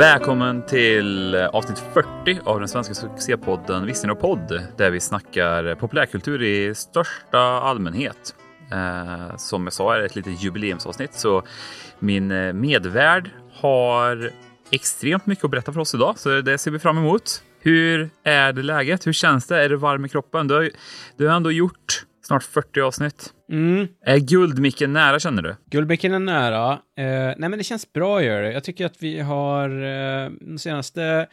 Välkommen till avsnitt 40 av den svenska succépodden Visning och podd där vi snackar populärkultur i största allmänhet. Eh, som jag sa är det ett litet jubileumsavsnitt så min eh, medvärd har extremt mycket att berätta för oss idag så det ser vi fram emot. Hur är det läget? Hur känns det? Är du varm i kroppen? Du har, du har ändå gjort snart 40 avsnitt. Mm. Är guldmicken nära känner du? Guldmicken är nära. Eh, nej, men det känns bra gör det. Jag tycker att vi har eh, de senaste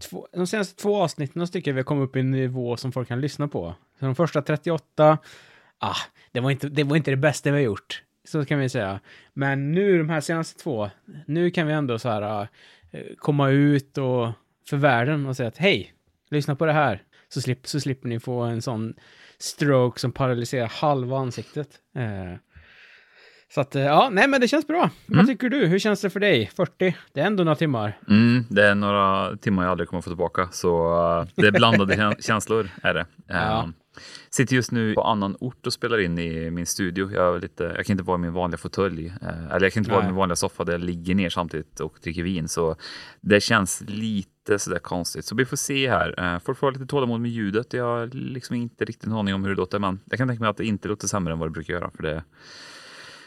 två, de senaste två avsnitten tycker jag vi har kommit upp i en nivå som folk kan lyssna på. Så de första 38, ah, det var inte det, var inte det bästa vi har gjort. Så kan vi säga. Men nu de här senaste två, nu kan vi ändå så här eh, komma ut och för världen och säga att hej, lyssna på det här. Så, slipp, så slipper ni få en sån stroke som paralyserar halva ansiktet. Eh, så att, eh, ja, nej men det känns bra. Mm. Vad tycker du? Hur känns det för dig? 40? Det är ändå några timmar. Mm, det är några timmar jag aldrig kommer få tillbaka, så uh, det är blandade kä- känslor. är det. Ja. Uh, sitter just nu på annan ort och spelar in i min studio. Jag, är lite, jag kan inte vara i min vanliga fåtölj, uh, eller jag kan inte vara i Nej. min vanliga soffa där jag ligger ner samtidigt och dricker vin, så det känns lite sådär konstigt. Så vi får se här. Uh, folk får ha lite tålamod med ljudet. Jag har liksom inte riktigt en aning om hur det låter, men jag kan tänka mig att det inte låter sämre än vad det brukar göra, för det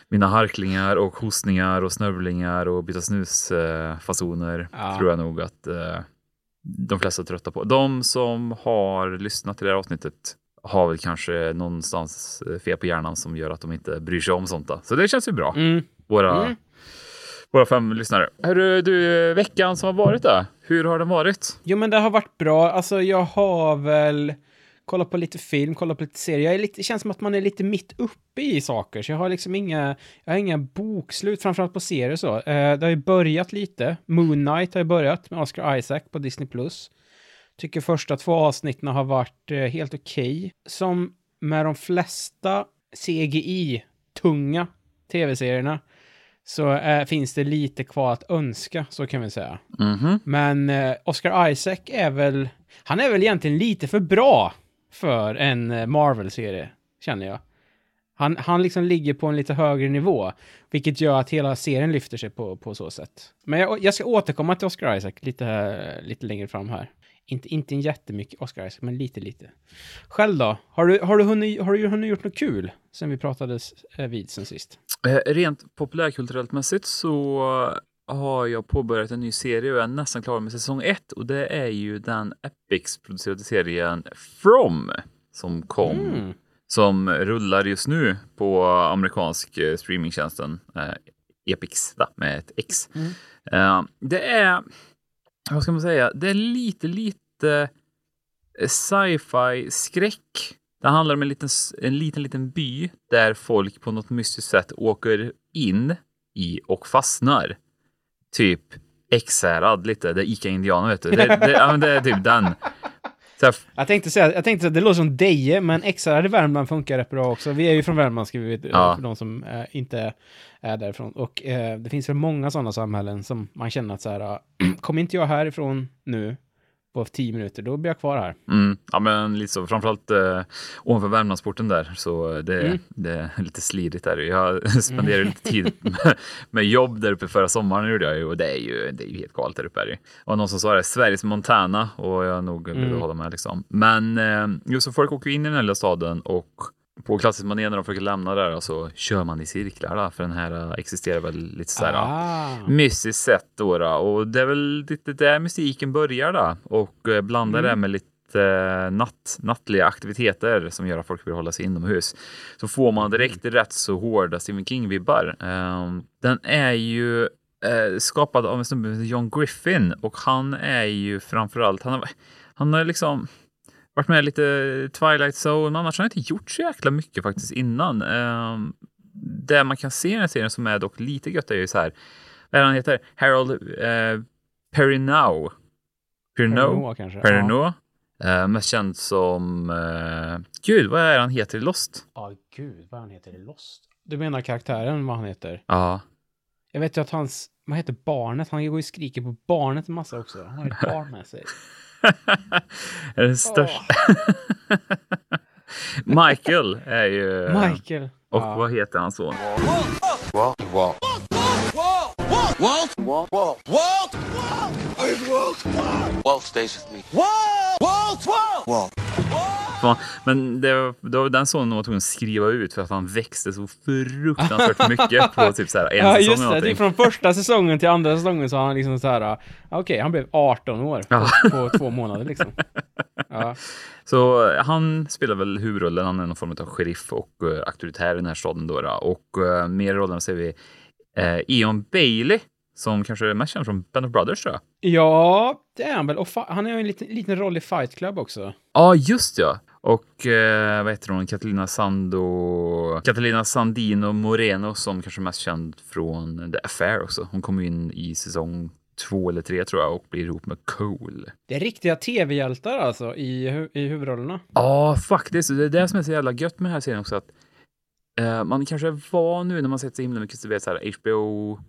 mina harklingar och hostningar och snörvlingar och byta snusfasoner Ja. tror jag nog att eh, de flesta är trötta på. De som har lyssnat till det här avsnittet har väl kanske någonstans eh, fel på hjärnan som gör att de inte bryr sig om sånt. Då. Så det känns ju bra. Mm. Våra, Mm våra fem lyssnare. Hörru du, veckan som har varit då? Hur har den varit? Jo, men det har varit bra. Alltså, jag har väl kollat på lite film, kollat på lite serier. Lite, det känns som att man är lite mitt uppe i saker, så jag har liksom inga, jag har inga bokslut, framförallt på serier så. Eh, det har ju börjat lite. Moon Knight har ju börjat med Oscar Isaac på Disney+. Tycker första två avsnitten har varit eh, helt okej. Som med de flesta CGI-tunga tv-serierna så eh, finns det lite kvar att önska, så kan vi säga. Mhm. Men eh, Oscar Isaac är väl, han är väl egentligen lite för bra för en eh, Marvel-serie, känner jag. Han, han liksom ligger på en lite högre nivå, vilket gör att hela serien lyfter sig på, på så sätt. Men jag, jag ska återkomma till Oscar Isaac lite, lite längre fram här. Inte, inte en jättemycket Oscar Isaac, men lite, lite. Själv då? Har du, har du, hunnit, har du hunnit gjort något kul sen vi pratade eh, vid sen sist? Eh, Rent populärkulturellt mässigt så har jag påbörjat en ny serie och jag är nästan klar med säsong ett och det är ju den Epix-producerade serien From som kom, Mm. som rullar just nu på amerikansk eh, streamingtjänsten eh, Epix va, med ett X. Mm. Eh, det är, vad ska man säga, det är lite, lite eh, sci-fi skräck. Det handlar om en liten, en liten, liten by där folk på något mystiskt sätt åker in i och fastnar. Typ exärad lite, det är Ica Indiana vet du. Det, det, ja, men det är typ den. Här, Jag tänkte säga, jag tänkte att det låter som Deje, men XR i Värmland funkar rätt bra också. Vi är ju från Värmland, ska vi veta, Ja. för de som eh, inte är därifrån. Och eh, det finns väl många sådana samhällen som man känner att så här, ah, kommer inte jag härifrån nu på tio minuter, då blir jag kvar här. Mm, ja, men lite så. Framförallt eh, ovanför Värmlandsporten där, så det, Mm. det är lite slidigt där. Jag spenderade lite tid med, med jobb där uppe förra sommaren gjorde jag ju, och det är ju, det är ju helt galet där uppe. Är det. Och någon som sa det, Sveriges Montana, och jag nog Mm. hålla med liksom. Men eh, just så folk åker in i den här lilla staden och på klassiskt manér när de försöker lämna där så kör man i cirklar då, för den här eh, existerar väl lite så här. Ah. mystiskt sätt då, då. Och det är väl lite där musiken börjar då. Och eh, blandar Mm. det med lite eh, natt, nattliga aktiviteter som gör att folk vill hålla sig inomhus. Så får man direkt rätt så hårda Stephen King-vibbar. Ehm, den är ju eh, skapad av en snubbe som John Griffin och han är ju framförallt, han har, han har liksom varit med lite Twilight Zone, annars har han inte gjort så jäkla mycket faktiskt innan. Um, det man kan se i den här serien som är dock lite gött är ju så här, vad är han heter? Harold uh, Perrineau. Perrineau? Perrineau. Perrineau. Eh, mest känd som, eh, gud vad är han heter i Lost? Ja, gud, vad han heter i Lost. Du menar karaktären, vad han heter? Ja. Jag vet ju att hans, vad heter barnet? Han går ju och skriker på barnet en massa också. Han har ett barn med sig. är den största. Oh. Michael är ju... Michael. Och ja. vad heter hans son? Walt. Walt. Walt. Walt. Walt. Walt stays with me. Walt. Walt. Walt. Walt. Fan, Men det, var den sonen var tvungen att skriva ut för att han växte så fruktansvärt mycket på typ så här en Ja, säsong just det. Någonting. från första säsongen till andra säsongen så har han liksom så här, ja, okej, han blev 18 år på, på två månader liksom. Ja. Så eh, han spelar väl huvudrollen, han är någon form av sheriff och uh, auktoritär i den här staden då. Och uh, mer i rollen ser vi uh, Eon Bailey som kanske är mest känd från Band of Brothers tror jag. ja, det är han väl. Och han har ju en liten, liten roll i Fight Club också. Ja, just ja. Och eh, vad heter hon? Catalina Sando... Catalina Sandino Moreno som kanske är mest känd från The Affair också. Hon kom in i säsong två eller tre tror jag och blir ihop med Cole. Det är riktiga tv-hjältar alltså i, hu- i huvudrollerna. Ja, faktiskt. Det är det som är så jävla gött med den här serien också. Att, eh, man kanske är van nu när man sett så himla mycket, du vet, så här, HBO,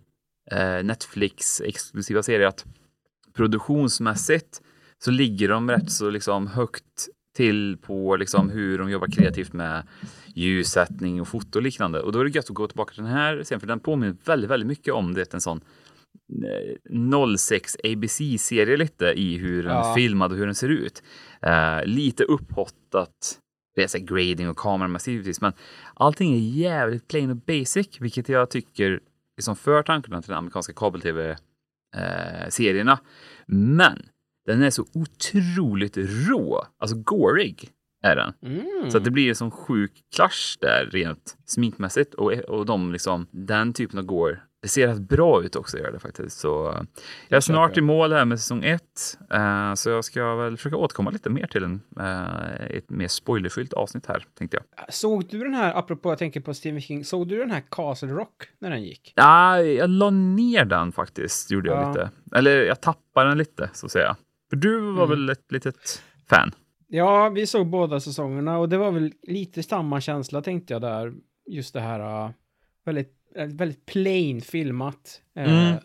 eh, Netflix, exklusiva serier, att produktionsmässigt så ligger de rätt så liksom högt till på liksom hur de jobbar kreativt med ljussättning och foto och liknande. Och då är det gött att gå tillbaka till den här serien, för den påminner väldigt, väldigt mycket om det, en sån eh, 06 ABC-serie lite i hur den Ja. är filmad och hur den ser ut. Eh, lite upphottat, det är så grading och kameramässigt givetvis, men allting är jävligt plain och basic, vilket jag tycker liksom för tankarna till den amerikanska kabel-tv-serierna. Men den är så otroligt rå, alltså gorig är den. Mm. Så att det blir en sån sjuk clash där rent sminkmässigt och, och de liksom, den typen av gore. Det ser rätt bra ut också, gör det faktiskt. Så eh, jag är snart i mål här med säsong ett, eh, så jag ska väl försöka återkomma lite mer till en, eh, ett mer spoilerfyllt avsnitt här, tänkte jag. Såg du den här, apropå jag tänker på Stephen King, såg du den här Castle Rock när den gick? Ja, jag la ner den faktiskt, gjorde jag Ja. lite. Eller jag tappade den lite, så att säga. För du var Mm. väl ett litet fan? Ja, vi såg båda säsongerna och det var väl lite samma känsla tänkte jag där. Just det här uh, väldigt, eh, väldigt plain filmat. Eh, Mm.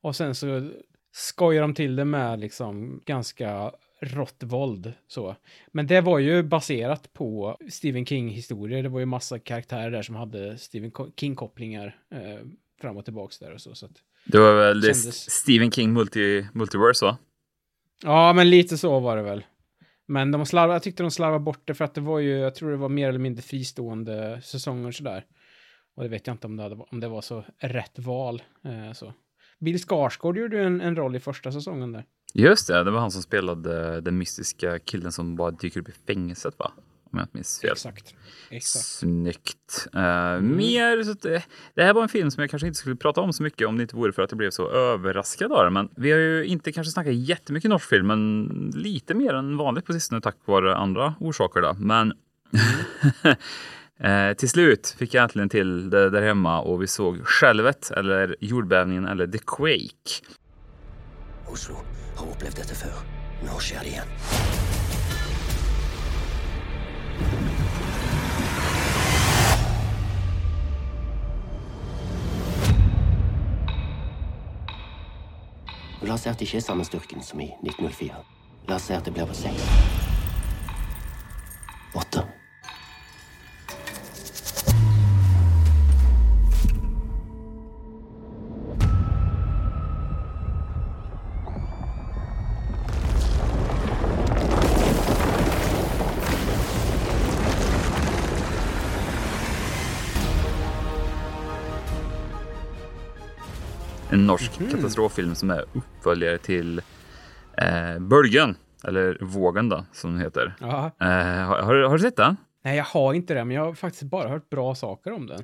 och sen så skojar de till det med liksom ganska rått våld så. Men det var ju baserat på Stephen King-historier. Det var ju massa karaktärer där som hade Stephen King-kopplingar eh, fram och tillbaks där och så. så Det var väl Kändes- Stephen King multi, Multiverse, va? Ja, men lite så var det väl. Men de slarv, jag tyckte de slarvade bort det för att det var ju, jag tror det var mer eller mindre fristående säsonger sådär. Och det vet jag inte om det, hade, om det var så rätt val. Eh, så. Bill Skarsgård gjorde ju en, en roll i första säsongen där. Just det, det var han som spelade eh, den mystiska killen som bara dyker upp i fängelset, va? Om jag inte minns fel. Exakt. Exakt. Snyggt. Uh, Mer, så det, det här var en film som jag kanske inte skulle prata om så mycket om det inte vore för att jag blev så överraskad av den. Men vi har ju inte kanske snackat jättemycket norsk film, men lite mer än vanligt på sistone tack vare andra orsaker. Då. Men eh, till slut fick jag äntligen till det där hemma och vi såg Skälvet, eller jordbävningen, eller The Quake. Oslo har opplevd dette før. Nå skjer det igjen. La oss si at det ikke er samme styrken som i 1904. La oss si at det blir på seks. Åtte. En norsk katastroffilm som är uppföljare till eh, Bölgen, eller Vågen då, som den heter. Eh, har, har, du- har du sett den? Nej, jag har inte det, men jag har faktiskt bara hört bra saker om den.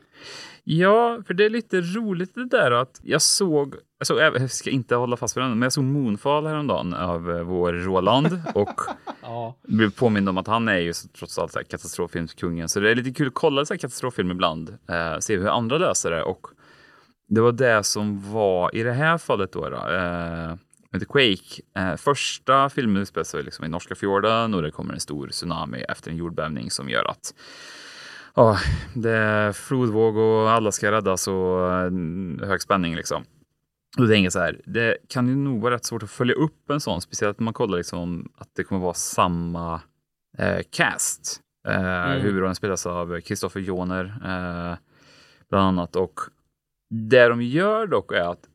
Ja, för det är lite roligt det där att jag såg, alltså, jag ska inte hålla fast vid den, men jag såg Moonfall häromdagen av eh, vår Roland och Ja. blev påmind om att han är ju trots allt så katastroffilmskungen. Så det är lite kul att kolla så här katastroffilm ibland, eh, se hur andra löser det. Och det var det som var i det här fallet då. då eh, med The Quake. Eh, första filmen utspelar sig liksom i norska fjorden och det kommer en stor tsunami efter en jordbävning som gör att ja, det är flodvåg och alla ska räddas och eh, hög spänning liksom. Och det är inget så här, det kan ju nog vara rätt svårt att följa upp en sån, speciellt när man kollar liksom att det kommer vara samma eh, cast. Eh, Mm. Huvudrollen spelas av Kristoffer Joner, eh, bland annat. Och det de gör dock är att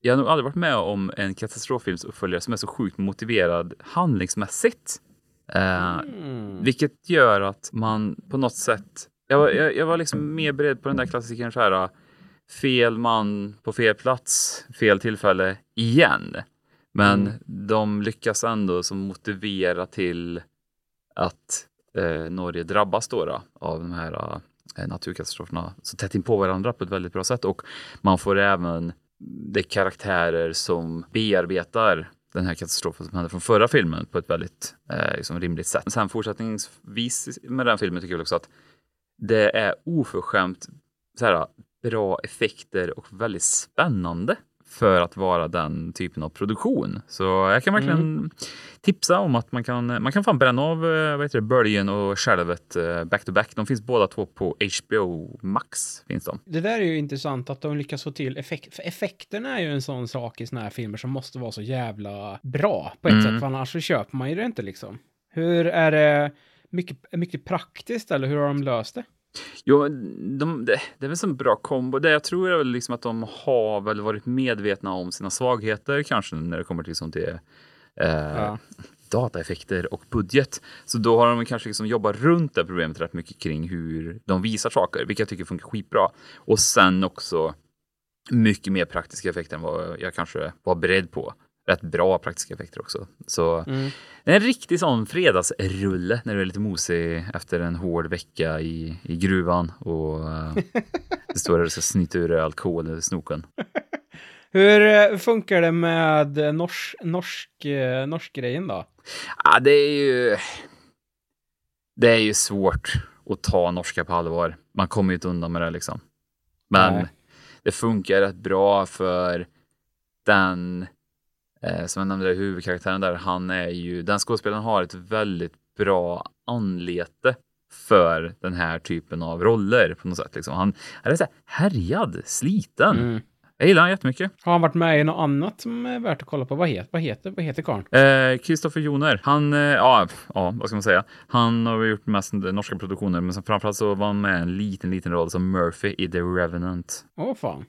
jag har nog aldrig varit med om en katastroffilmsuppföljare som är så sjukt motiverad handlingsmässigt. Eh, Mm. vilket gör att man på något sätt... Jag var, jag, jag var liksom mer beredd på den där klassikern så här. Fel man på fel plats, fel tillfälle igen. Men Mm. de lyckas ändå som motivera till att eh, Norge drabbas då, då av de här eh, Eh, naturkatastroferna så tätt in på varandra på ett väldigt bra sätt. Och man får även de karaktärer som bearbetar den här katastrofen som hände från förra filmen på ett väldigt eh, liksom rimligt sätt. Sen fortsättningsvis med den filmen tycker jag också att det är oförskämt så här, bra effekter och väldigt spännande för att vara den typen av produktion. Så jag kan verkligen tipsa om att man kan, man kan fan bränna av eh, vad heter det, Böljen och Självet eh, back to back. De finns båda två på HBO Max. Finns de. Det där är ju intressant att de lyckas få till effekt. För effekterna är ju en sån sak i såna här filmer som måste vara så jävla bra på ett Mm. sätt, för annars så köper man ju det inte liksom. Hur är det mycket, mycket praktiskt eller hur har de löst det? Jo, de, det, det är väl en bra kombo. Det jag tror är väl liksom att de har väl varit medvetna om sina svagheter kanske när det kommer till, liksom till eh, Ja. dataeffekter och budget. Så då har de kanske liksom jobbat runt det problemet rätt mycket kring hur de visar saker, vilket jag tycker funkar skitbra. Och sen också mycket mer praktiska effekter än vad jag kanske var beredd på. Rätt bra praktiska effekter också. Så Mm. det är en riktig sån fredagsrulle när du är lite mosig efter en hård vecka i, i gruvan och uh, det står där du ska snyta ur alkohol ur snoken. Hur eh, funkar det med eh, norsk, norsk, eh, norsk grejen då? Ja, det är ju... Det är ju svårt att ta norska på allvar. Man kommer ju inte undan med det liksom. Men Nej. det funkar rätt bra för den eh, som jag nämnde, huvudkaraktären där, han är ju, den skådespelaren har ett väldigt bra anlete för den här typen av roller på något sätt. Liksom. Han, är så här härjad, sliten. Mm. Jag gillar han jättemycket. Har han varit med i något annat som är värt att kolla på? Vad heter, vad heter, vad heter karln? Eh, Kristoffer Joner, han, eh, ja, ja, vad ska man säga? Han har gjort mest norska produktioner, men framförallt så var han med i en liten, liten roll som Murphy i The Revenant. Åh fan.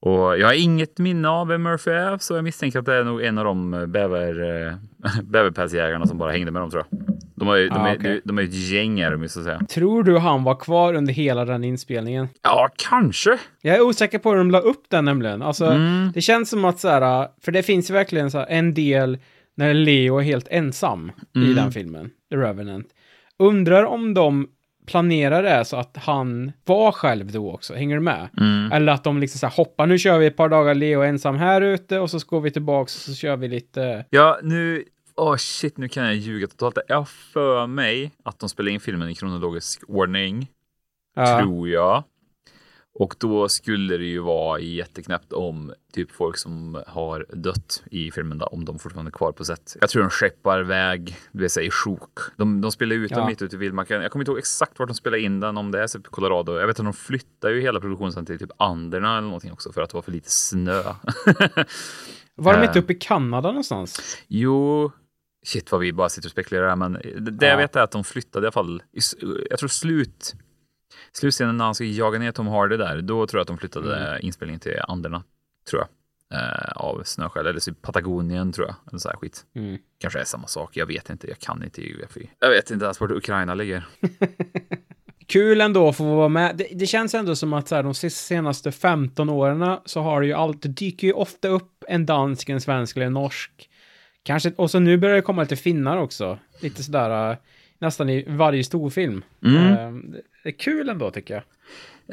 Och jag har inget minne av vem Murphy är, så jag misstänker att det är nog en av de eh, bäver, eh, bäverpälsjägarna som bara hängde med dem tror jag. De, har ju, de, Ah, är, okej. de är ett gäng är de ju så att säga. Tror du han var kvar under hela den inspelningen? Ja, kanske. Jag är osäker på hur de la upp den nämligen. Alltså, Mm. det känns som att så här, för det finns verkligen så här, en del när Leo är helt ensam i Mm. den filmen, The Revenant. Undrar om de planerar det så att han var själv då också, hänger du med? Mm. Eller att de liksom så här hoppar, nu kör vi ett par dagar Leo ensam här ute och så går vi tillbaks och så kör vi lite... Ja, nu... Åh shit, nu kan jag ljuga totalt. Jag har för mig att de spelar in filmen i kronologisk ordning. Ja. tror jag. Och då skulle det ju vara jätteknäppt om typ folk som har dött i filmen, då, om de fortfarande är kvar på set. Jag tror de skeppar iväg, det vill säga i sjok. De, de spelar ut den Ja. mitt ute i vildmarken. Jag kommer inte ihåg exakt vart de spelar in den, om det är typ Colorado. Jag vet att de flyttar ju hela produktionen till typ Anderna eller någonting också för att det var för lite snö. Var de Eh. inte uppe i Kanada någonstans? jo, shit vad vi bara sitter och spekulerar här, men det, Ja. jag vet är att de flyttade i alla fall. Jag tror slut slutscenen när han ska jaga ner Tom Hardy där, då tror jag att de flyttade inspelningen till Anderna, tror jag. Eh, av snöskäl, eller typ Patagonien tror jag. Eller så här skit. Mm. Kanske är samma sak, jag vet inte, jag kan inte UFI. Jag vet inte ens vart Ukraina ligger. Kul ändå att få vara med. Det, det känns ändå som att så här, de senaste 15 åren så har det ju alltid, dyker ju ofta upp en dansk, en svensk eller en norsk. Kanske, och så nu börjar det komma lite finnar också. Lite sådär, äh, nästan i varje storfilm. Mm. Eh, det- är kul ändå tycker jag.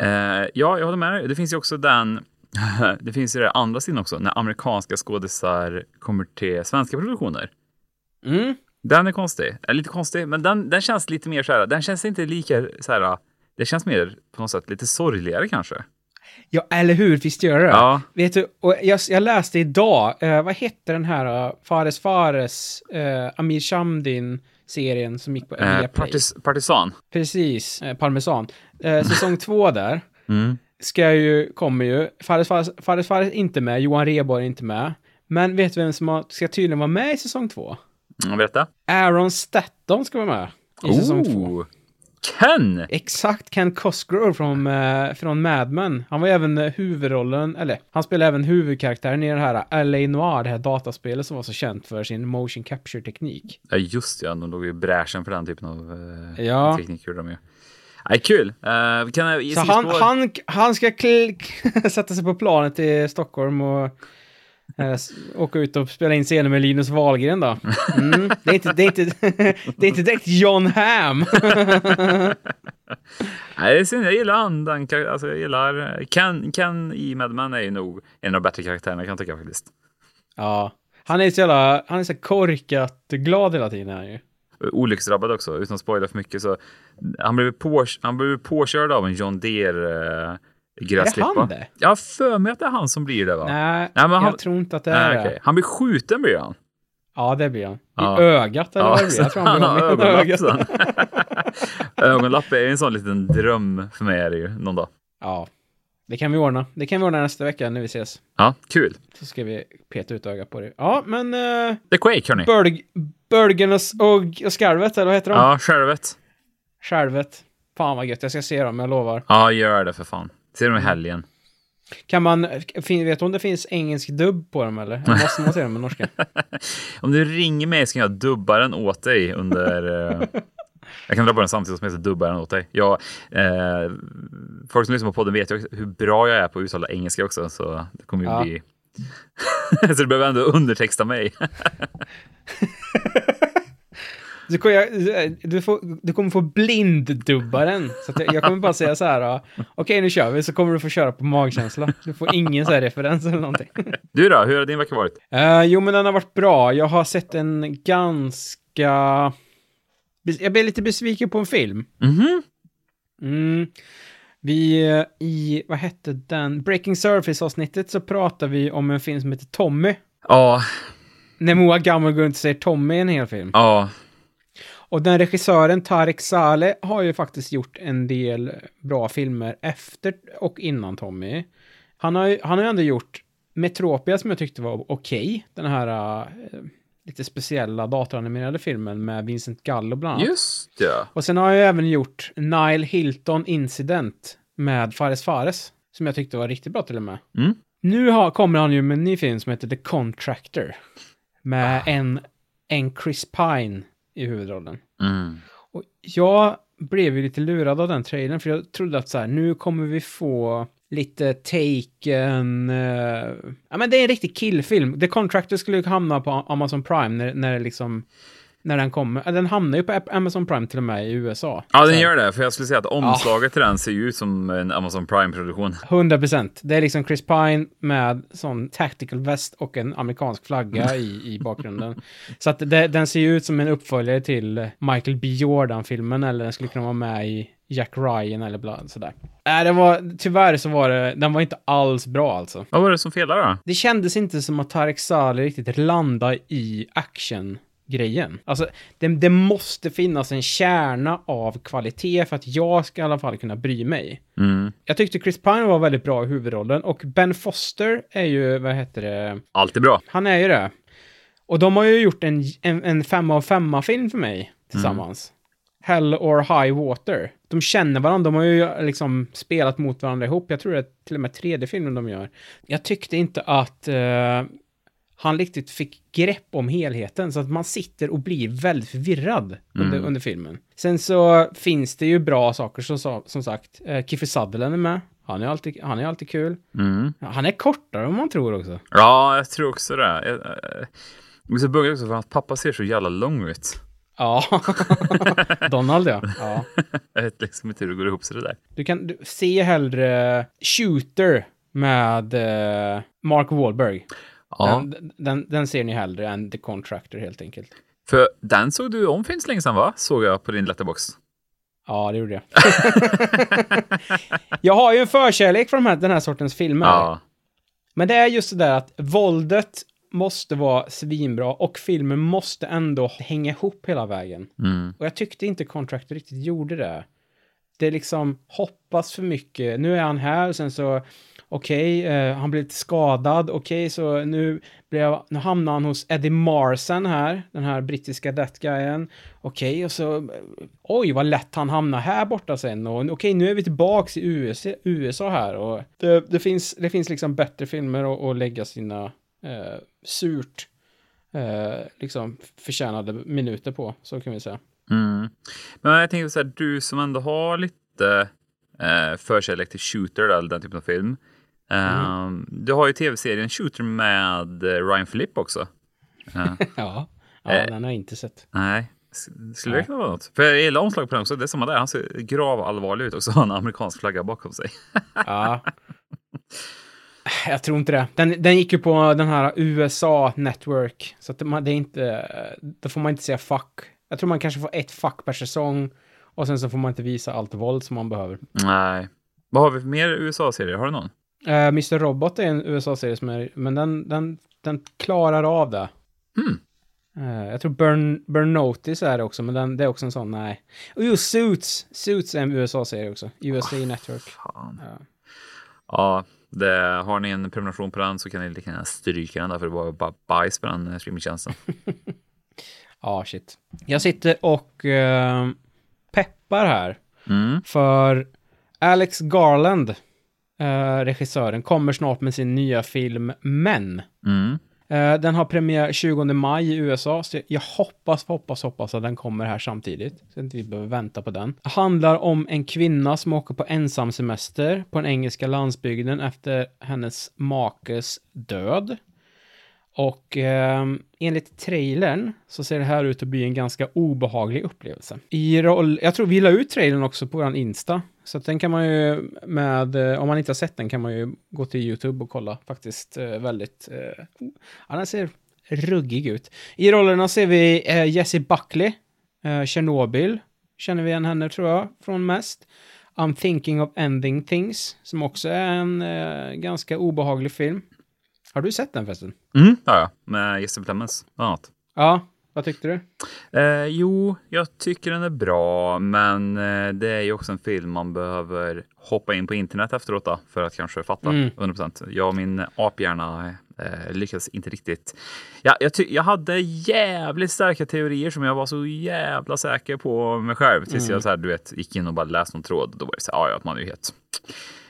Eh, ja, jag håller med dig. Det finns ju också den, det finns ju det andra sidan också, när amerikanska skådisar kommer till svenska produktioner. Mm. Den är konstig. Är lite konstig, men den, den känns lite mer så här, den känns inte lika så här, det känns mer på något sätt lite sorgligare kanske. Ja, eller hur? Visst gör det? Ja. Vet du, och jag, jag läste idag, eh, vad hette den här uh, Fares Fares, uh, Amir Shamdin-serien som gick på Eh, partis, partisan. Precis, eh, Parmesan. Eh, säsong två där. Mm. ska ju, kommer ju. Fares Fares, Fares Fares är inte med, Johan Rheborg är inte med. Men vet du vem som har, ska tydligen vara med i säsong två? Mm, berätta. Aaron Statham ska vara med i säsong två. Ken! Exakt Ken Cosgrove från, eh, från Mad Men. Han var även eh, huvudrollen, eller han spelade även huvudkaraktären i det här LA Noir, det här dataspelet som var så känt för sin motion capture-teknik. Ja, just ja, de låg i bräschen för den typen av eh, Ja. teknik. Gjorde de ju. Nej, kul. Uh, kan jag, Så han, han, han ska sätta sig på planet till Stockholm och eh, åka ut och spela in scener med Linus Wahlgren då. Mm. Det, är inte, det, är inte, det är inte direkt John Hamm. Nej, det är synd. Jag gillar kar- alltså, jag gillar Ken, Ken i Mad Men är ju nog en av de bättre karaktärerna kan jag tycka faktiskt. ja. Han är så jävla, han är så korkat glad hela tiden ju. Olycksdrabbad också, utan att spoila för mycket. Så han blev, på, han blev påkörd av en John Deere gräsklippa. han det? Jag har för mig att det är han som blir det va? Nej, Nej, men han- jag tror inte att det är Nej, det. okej. Han blir skjuten blir han. Ja, det blir han. I Ja. ögat eller vad det blir. Jag tror han han har ögonlapp ögat. Ögonlapp är en sån liten dröm för mig är det ju någon dag. Ja, det kan vi ordna. Det kan vi ordna nästa vecka när vi ses. Ja, kul. Så ska vi peta ut ögat på det. Ja, men... Uh, The Quake hörni. Bölg, Bölgen och, och, och Skarvet, eller vad heter de? Ja, självet. Skärvet. Fan vad gött, jag ska se dem, jag lovar. Ja, gör det för fan. Se dem i helgen. Kan man, vet du om det finns engelsk dubb på dem eller? Eller måste man se dem med norska? Om du ringer mig så kan jag dubba den åt dig under... eh, jag kan dra på den samtidigt som jag ska dubba den åt dig. Jag, eh, folk som lyssnar på podden vet ju hur bra jag är på att uttala engelska också, så det kommer ju Ja. bli... så du behöver ändå undertexta mig. Du, kommer- du, får, du kommer få blinddubba den. Så jag, jag kommer bara säga så här, ja, okej nu kör vi, så kommer du få köra på magkänsla. Du får ingen så här referens eller någonting. Du då, hur har din vecka varit? Eh, jo, men den har varit bra. Jag har sett en ganska... Jag blev lite besviken på en film. Mhm. Mm. Vi, i, vad hette den? Breaking Surface-avsnittet så pratar vi om en film som heter Tommy. Ja, När Moa Gammal går runt och säger Tommy i en hel film. ja. Och den regissören, Tarek Saleh, har ju faktiskt gjort en del bra filmer efter och innan Tommy. Han har ju han har ju ändå gjort Metropia som jag tyckte var okej. Den här eh, lite speciella datoranimerade filmen med Vincent Gallo bland annat. Just det. Och sen har jag även gjort Nile Hilton Incident med Fares Fares. Som jag tyckte var riktigt bra till och med. Mm. Nu har, kommer han ju med en ny film som heter The Contractor. Med Ah. en, en Chris Pine i huvudrollen. Mm. Och jag blev ju lite lurad av den trailern för jag trodde att så här, nu kommer vi få lite taken... eh, ja men det är en riktig killfilm. The Contractor skulle ju hamna på Amazon Prime när, när det liksom... När den kommer. Ja, Den hamnar ju på Amazon Prime till och med i USA. Ja, den gör det. För jag skulle säga att omslaget till den ser ju ut som en Amazon Prime-produktion. 100 procent. Det är liksom Chris Pine med sån tactical väst och en amerikansk flagga i, i bakgrunden. Så att det, den ser ju ut som en uppföljare till Michael B. Jordan-filmen eller den skulle kunna vara med i Jack Ryan eller bla, sådär. Nej, det var, tyvärr så var det, den var inte alls bra alltså. Vad var det som felade då? Det kändes inte som att Tarek Saleh riktigt landade i action grejen. Alltså, det, det måste finnas en kärna av kvalitet för att jag ska i alla fall kunna bry mig. Mm. Jag tyckte Chris Pine var väldigt bra i huvudrollen och Ben Foster är ju, vad heter det, Alltid bra. han är ju det. Och de har ju gjort en, en, en femma av femma film för mig tillsammans. Hell or High Water. De känner varandra, de har ju liksom spelat mot varandra ihop. Jag tror det är till och med tredje filmen de gör. Jag tyckte inte att eh, han riktigt fick grepp om helheten, så att man sitter och blir väldigt förvirrad under, under filmen. Sen så finns det ju bra saker, som, som sagt. Eh, Kiefer Sutherland är med. Han är alltid, han är alltid kul. Mm. Han är kortare än man tror också. Ja, jag tror också det. Jag, jag, jag är så bugg också för att pappa ser så jävla lång ut. Ja, Donald ja. ja. Jag vet liksom inte hur det går ihop sig det där. Du kan du, se hellre Shooter med eh, Mark Wahlberg. Ja, Den, den, den ser ni hellre än The Contractor helt enkelt. för den såg du om så länge sedan va? Såg jag på din letterbox. Ja, det gjorde jag. jag har ju en förkärlek för de här, den här sortens filmer. Ja. Men det är just det där att våldet måste vara svinbra och filmen måste ändå hänga ihop hela vägen. Mm. Och jag tyckte inte Contractor riktigt gjorde det. Det liksom hoppas för mycket. Nu är han här och sen så... Okej, eh, han blev lite skadad. Okej, så nu, blev, nu hamnar han hos Eddie Marsan här, den här brittiska death guyen. Okej, och så... Oj, vad lätt han hamnar här borta sen. Och okej, nu är vi tillbaks i USA, USA här. Och det, det, finns, det finns liksom bättre filmer att, att lägga sina eh, surt eh, liksom förtjänade minuter på, så kan vi säga. Mm. Men jag tänker så här, du som ändå har lite eh, förkärlek till shooter eller den typen av film. Eh, Du har ju tv-serien Shooter med eh, Ryan Philippe också. Ja, ja Eh. den har jag inte sett. nej, skulle det kunna vara något? För jag gillar omslaget på den också. Det är samma där. Han ser grav allvarlig ut också. Har en amerikansk flagga bakom sig. Ja. Jag tror inte det. Den, den gick ju på den här USA Network. Så att man, det är inte... Då får man inte säga fuck. Jag tror man kanske får ett fuck per säsong. Och sen så får man inte visa allt våld som man behöver. Nej. Vad har vi för mer USA-serier? Har du någon? Uh, Mr. Robot är en USA-serie som är... Men den, den, den klarar av det. Mm. Eh, jag tror Burn, Burn Notice är det också, men den, det är också en sån, nej. Och jo, Suits! Suits är en USA-serie också. USA Network. Fan. Ja. Ja, det, har ni en prenumeration på den så kan ni lika gärna stryka den där för det var bara bajs på den eh, streamingtjänsten. Ja, shit. Jag sitter och eh, peppar här. Mm. För Alex Garland, eh, regissören, kommer snart med sin nya film Men. Mm. Eh, den har premiär 20 maj i USA, så jag hoppas, hoppas, hoppas att den kommer här samtidigt. Så att inte vi behöver vänta på den. Handlar om en kvinna som åker på ensamsemester på den engelska landsbygden efter hennes makes död. Och eh, enligt trailern så ser det här ut att bli en ganska obehaglig upplevelse. I roll, jag tror vi la ut trailern också på vår Insta. Så att den kan man ju med, eh, om man inte har sett den kan man ju gå till YouTube och kolla. Faktiskt eh, väldigt, eh, ja den ser ruggig ut. I rollerna ser vi eh, Jessie Buckley, eh, Chernobyl, känner vi igen henne tror jag från mest. I'm thinking of ending things, som också är en eh, ganska obehaglig film. Har du sett den förresten? Mm, ja, ja. Med Jesse Plemons, bland annat. Ja, vad tyckte du? Eh, jo, jag tycker den är bra, men eh, det är ju också en film man behöver hoppa in på internet efteråt då, för att kanske fatta Mm. 100%. Jag och min aphjärna eh, lyckades inte riktigt. Ja, jag, jag hade jävligt starka teorier som jag var så jävla säker på mig själv tills jag så här, du vet, gick in och bara läste någon tråd. Då var det så här, ja, ja, att man är ju helt...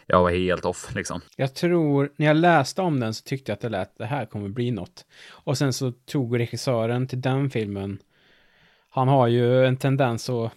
Jag var helt off liksom. Jag tror, när jag läste om den så tyckte jag att det lät, det här kommer bli något. Och sen så tog regissören till den filmen, han har ju en tendens att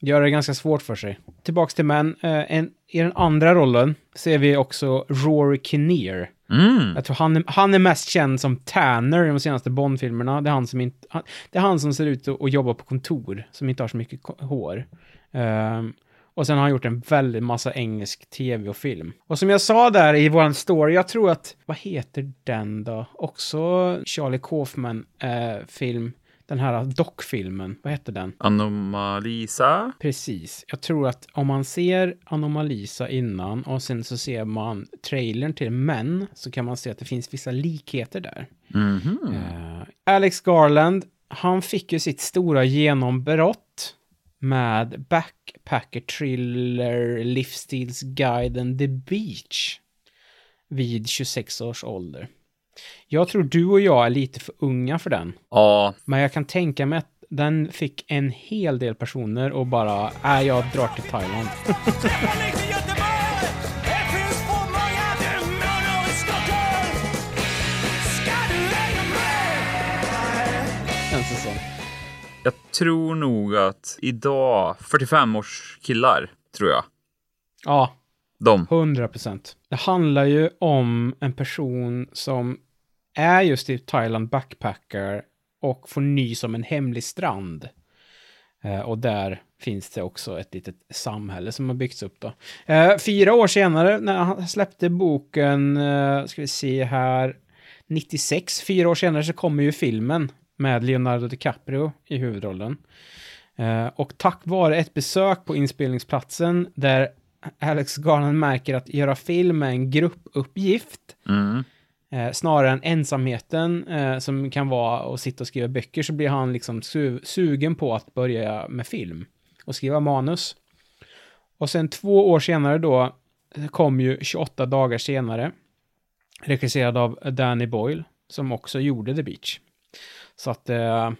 göra det ganska svårt för sig. Tillbaks till män, eh, en, i den andra rollen ser vi också Rory Kinnear. Mm. Jag tror han är, han är mest känd som Tanner i de senaste Bond-filmerna. Det är han som inte, han, det är han som ser ut att, jobba på kontor, som inte har så mycket hår. Ehm, och sen har han gjort en väldigt massa engelsk tv och film. Och som jag sa där i våran story, jag tror att, vad heter den då? Också Charlie Kaufman eh, film, den här dockfilmen, vad heter den? Anomalisa. Precis. Jag tror att om man ser Anomalisa innan och sen så ser man trailern till Men så kan man se att det finns vissa likheter där. Mhm. Eh, Alex Garland, han fick ju sitt stora genombrott med backpacker thriller livsstilsguiden The Beach vid 26 års ålder. Jag tror du och jag är lite för unga för den. Ja, Men jag kan tänka mig att den fick en hel del personer och bara, äh, jag drar till Thailand. jag tror nog att idag, 45 års killar, tror jag. Ja, De. 100 procent. Det handlar ju om en person som är just i Thailand backpacker och får nys om en hemlig strand. Eh, och där finns det också ett litet samhälle som har byggts upp då. Eh, fyra år senare, när han släppte boken, eh, ska vi se här, 96, fyra år senare så kommer ju filmen med Leonardo DiCaprio i huvudrollen. Eh, och tack vare ett besök på inspelningsplatsen där Alex Garland märker att göra film är en gruppuppgift Mm. eh, snarare än ensamheten eh, som kan vara att sitta och skriva böcker så blir han liksom su- sugen på att börja med film och skriva manus. Och sen två år senare då kom ju 28 dagar senare. Regisserad av Danny Boyle, som också gjorde The Beach. Så att eh,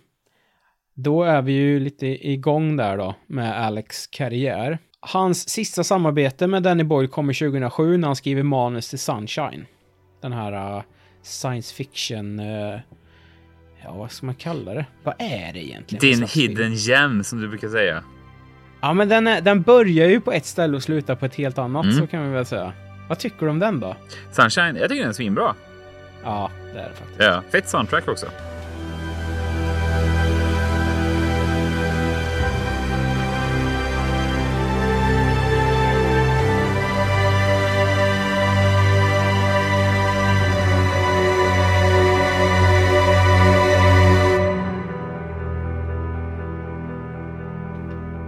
då är vi ju lite igång där då med Alex karriär. Hans sista samarbete med Danny Boyle kommer 2007 när han skriver manus till Sunshine. Den här uh, science fiction... Uh, ja, vad ska man kalla det? Vad är det egentligen? Din hidden gem som du brukar säga. Ja, men den, är, den börjar ju på ett ställe och slutar på ett helt annat, Mm. så kan vi väl säga. Vad tycker du om den då? Sunshine, jag tycker den är svinbra. Ja, det är det faktiskt. Ja, fett soundtrack också.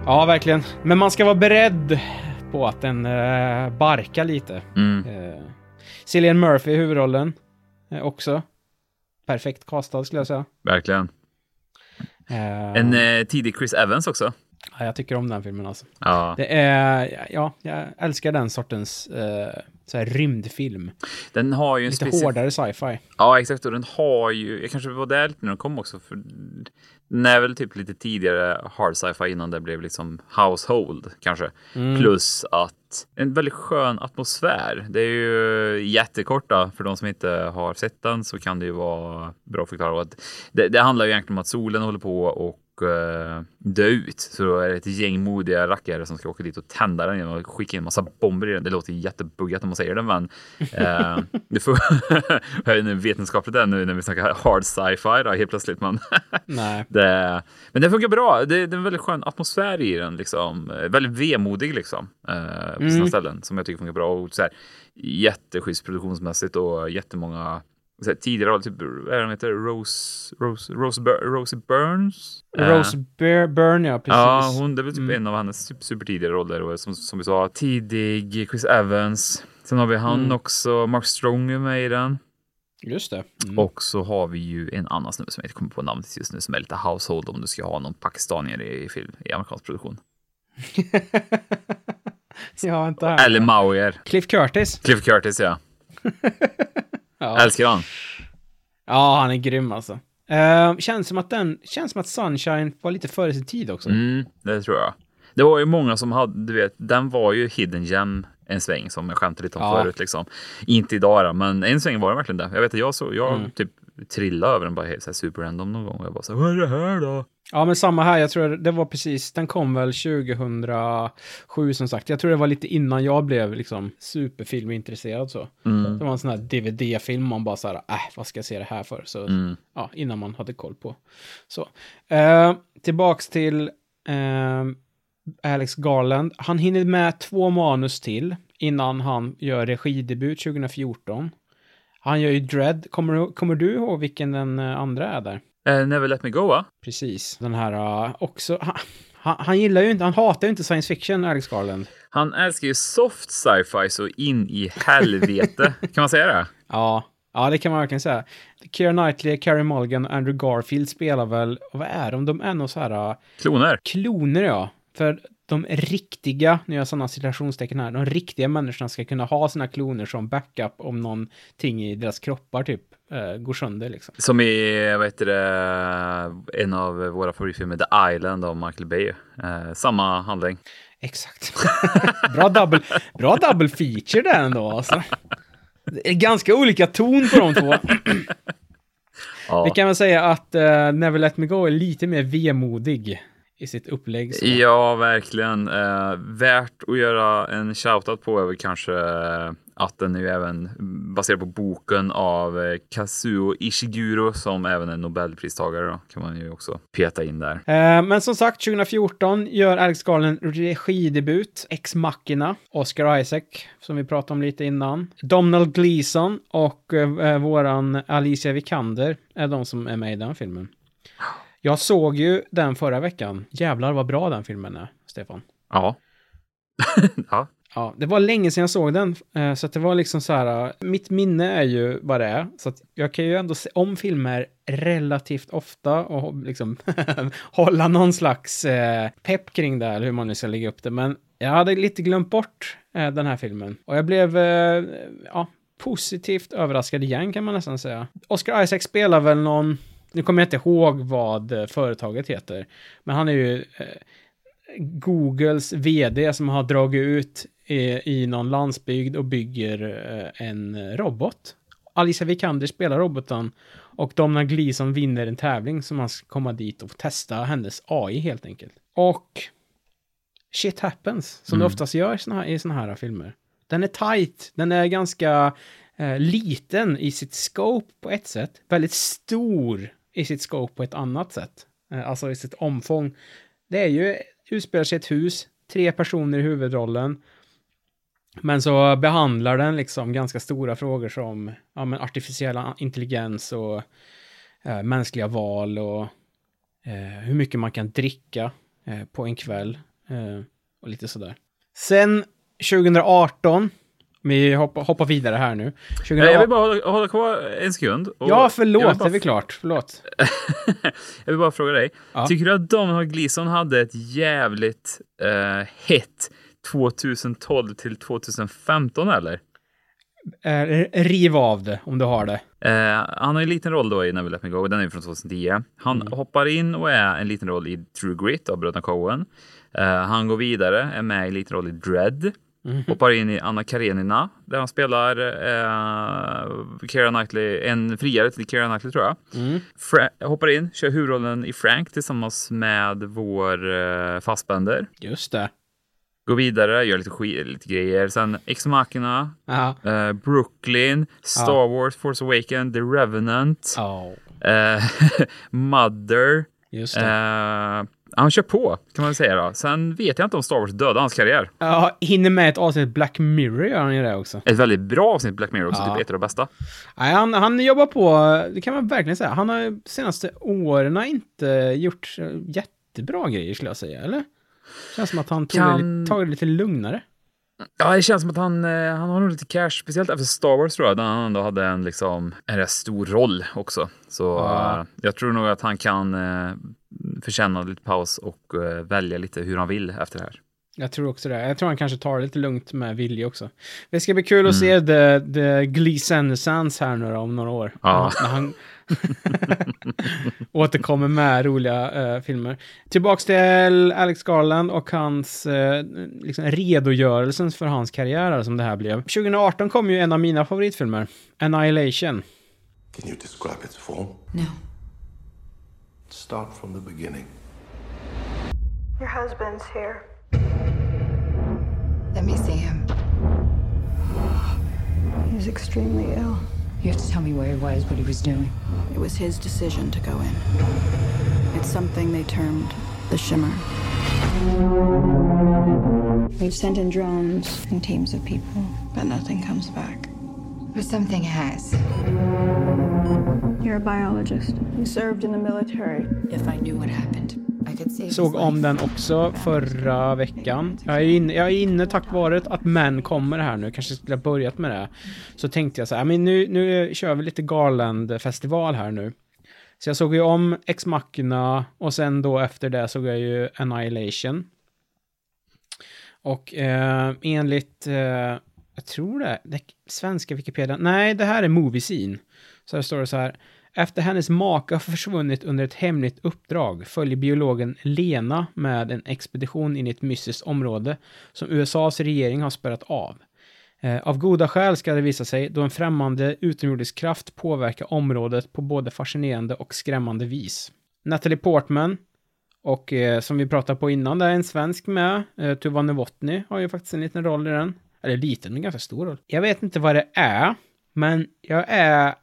Ja, verkligen. Men man ska vara beredd på att den uh, barkar lite. Mm. Uh, Cillian Murphy i huvudrollen eh, också. Perfekt castad skulle jag säga. Verkligen. En tidig Chris Evans också. ja, jag tycker om den filmen alltså. Ja, Det är, ja, jag älskar den sortens så här rymdfilm. den har ju en Lite speciell... hårdare sci-fi. Ja, exakt. Och den har ju... Jag kanske var där lite när den kom också. För är väl typ lite tidigare hard sci-fi innan det blev liksom household kanske. Plus att en väldigt skön atmosfär. Det är ju jättekorta. För de som inte har sett den så kan det ju vara bra att förklara. Det, det handlar ju egentligen om att solen håller på och eh, dö ut. Så då är det ett gäng modiga rackare som ska åka dit och tända den genom att skicka in en massa bomber i den. Det låter jättebuggat när man säger det, men eh, det får höja nu vetenskapligt än nu när vi snackar hard sci-fi då, helt plötsligt. Men Nej. det, men det funkar bra. Det, det är en väldigt skön atmosfär i den, liksom. Eh, väldigt vemodig liksom, eh, på sina Mm. ställen som jag tycker funkar bra. Och så här, jätteschysst produktionsmässigt och jättemånga här, tidigare typ, vad de heter? Rose, Rose, Rose, Bur- Rosie Burns? Eh, Rose Bur- Byrne, ja, precis. Ja, hon, det väl typ Mm. en av hennes super, supertidiga roller. Och som, som vi sa, tidig Chris Evans. Sen har vi han Mm. också, Mark Strong är med i den. Just det. Mm. Och så har vi ju en annan snubbe som jag inte kommer på namnet just nu som är lite household om du ska ha någon pakistanier i, film, i amerikansk produktion. ja, vänta här. Eller Mauer. Cliff Curtis. Cliff Curtis, ja. Ja. Älskar han. ja, han är grym alltså. Eh, känns som att den, känns som att Sunshine var lite före sin tid också. Mm, det tror jag. Det var ju många som hade, du vet, den var ju hidden gem en sväng som jag skämtade lite om Ja. förut liksom. Inte idag då, men en sväng var den verkligen det. Jag vet att jag så, jag Mm. typ trillade över den bara helt så här super random någon gång. Och jag bara så här, vad är det här då? Ja, men samma här. Jag tror det var precis, den kom väl 2007 som sagt. Jag tror det var lite innan jag blev liksom superfilmintresserad så. Mm. Det var en sån här DVD-film man bara så här, äh, vad ska jag se det här för? Så, Mm. ja, innan man hade koll på. Så. Eh, tillbaks till eh, Alex Garland. Han hinner med två manus till innan han gör regidebut 2014. Han gör ju Dread. Kommer, du- kommer du ihåg vilken den eh, andra är där? Eh, Never Let Me Go va? Precis. Den här uh, också. Han, han, han gillar ju inte, han hatar ju inte science fiction, Alex Garland. Han älskar ju soft sci-fi så in i helvete. kan man säga det? Ja, ja det kan man verkligen säga. Keira Knightley, Carey Mulligan och Andrew Garfield spelar väl, vad är de? De är nog så här uh, Kloner. kloner ja. För de riktiga, nu gör jag sådana citationstecken här, de riktiga människorna ska kunna ha sina kloner som backup om någonting i deras kroppar typ eh, går sönder liksom. Som i, vad heter det, en av våra favoritfilmer, The Island av Michael Bay. Eh, samma handling. Exakt. bra, double, bra double feature där ändå alltså. Det är ganska olika ton på de två. Ja. Vi kan väl säga att uh, Never Let Me Go är lite mer vemodig i sitt upplägg. Så. Ja, verkligen. Eh, värt att göra en shoutout på är väl kanske eh, att den är även baserad på boken av eh, Kazuo Ishiguro som även är Nobelpristagare. Då, kan man ju också peta in där. Eh, men som sagt, 2014 gör Alex Garland regidebut, Ex Machina, Oscar Isaac, som vi pratade om lite innan. Donald Gleason och eh, våran Alicia Vikander är de som är med i den filmen. Jag såg ju den förra veckan. Jävlar vad bra den filmen är, Stefan. Ja. ja. Ja, det var länge sedan jag såg den, eh, så att det var liksom så här, eh, mitt minne är ju vad det är, så att jag kan ju ändå se om filmer relativt ofta och liksom hålla någon slags eh, pepp kring det, eller hur man nu ska lägga upp det, men Jag hade lite glömt bort den här filmen. Och jag blev, ja, positivt överraskad igen kan man nästan säga. Oscar Isaac spelar väl någon, nu kommer jag inte ihåg vad eh, företaget heter, men han är ju eh, Googles vd som har dragit ut i, i någon landsbygd och bygger eh, en robot. Alicia Vikander spelar roboten och Domna Gleeson vinner en tävling som han ska komma dit och testa hennes AI helt enkelt. Och shit happens, som Mm. det oftast gör i såna här, i såna här filmer. Den är tight, den är ganska eh, liten i sitt scope på ett sätt, väldigt stor i sitt scope på ett annat sätt. Eh, alltså i sitt omfång. Det är ju, utspelar sig ett hus, tre personer i huvudrollen. Men så behandlar den liksom ganska stora frågor som ja, men artificiell intelligens och eh, mänskliga val och eh, hur mycket man kan dricka eh, på en kväll eh, och lite sådär. Sen 2018, vi hoppar, hoppar vidare här nu. 2018, Jag vill bara hålla, hålla kvar en sekund. ja, förlåt, det bara, är väl klart. Förlåt. jag vill bara fråga dig. Ja. Tycker du att Domhnall Gleeson hade ett jävligt eh, hett 2012 till 2015 eller? Eh, riv av det om du har det. Eh, han har en liten roll då i Never Let Me Go, den är från 2010. Han Mm. hoppar in och är en liten roll i True Grit av bröderna Coen. Eh, han går vidare, är med i en liten roll i Dread. Mhm. Hoppar in i Anna Karenina, där han spelar eh, Keira Knightley, en friare till Keira Knightley tror jag. Mm. Hoppar in, kör huvudrollen i Frank tillsammans med vår eh, Fassbender. Just det. Går vidare, gör lite, sk- lite grejer. Sen Ex Machina, eh, Brooklyn, Star Wars, Force Awakens, The Revenant. Ja, Eh, Mother. just det. Han kör på, kan man säga då. Sen vet jag inte om Star Wars dödade hans karriär. Ja, hinner med ett avsnitt Black Mirror gör han ju det också. Ett väldigt bra avsnitt Black Mirror också, Ja. typ ett av de bästa. Nej, han, han jobbar på, det kan man verkligen säga. Han har de senaste åren inte gjort jättebra grejer skulle jag säga, eller? Känns som att han tog, det, Kan- li- tagit det lite lugnare. Ja, det känns som att han, eh, han har nog lite cash, speciellt efter Star Wars tror jag, där han ändå hade en, liksom, en rätt stor roll också. Så Ja. eh, jag tror nog att han kan eh, förtjäna lite paus och eh, välja lite hur han vill efter det här. Jag tror också det. Jag tror han kanske tar det lite lugnt med Vilje också. Det ska bli kul att se The, the Gleeson-sans här nu då, om några år. Ja. När han återkommer med roliga eh, filmer. Tillbaks till Alex Garland och hans eh, liksom, redogörelsen för hans karriär som det här blev. 2018 kom ju en av mina favoritfilmer, Annihilation. Can you describe its form? No. Start from the beginning. Your husband's here. Let me see him. He's extremely ill. You have to tell me where he was, what he was doing. It was his decision to go in. It's something they termed the shimmer. We've sent in drones and teams of people, but nothing comes back. But something has. You're a biologist. You served in the military. If I knew what happened, I could save Såg om den också förra veckan. Jag är, inne, jag är inne tack vare att män kommer här nu. Kanske skulle ha börjat med det. Så tänkte jag så här, men nu, nu kör vi lite Garland-festival här nu. Så jag såg ju om Ex Machina och sen då efter det såg jag ju Annihilation. Och eh, enligt, eh, jag tror det, det svenska Wikipedia, nej det här är Movie Scene. Så här står det så här. Efter hennes maka försvunnit under ett hemligt uppdrag följer biologen Lena med en expedition in i ett mystiskt område som USAs regering har spärrat av. Eh, av goda skäl ska det visa sig då en främmande utomjordisk kraft påverkar området på både fascinerande och skrämmande vis. Natalie Portman och eh, som vi pratade på innan, det är en svensk med. Eh, Tuva Novotny har ju faktiskt en liten roll i den. Eller liten, men ganska stor roll. Jag vet inte vad det är, men jag är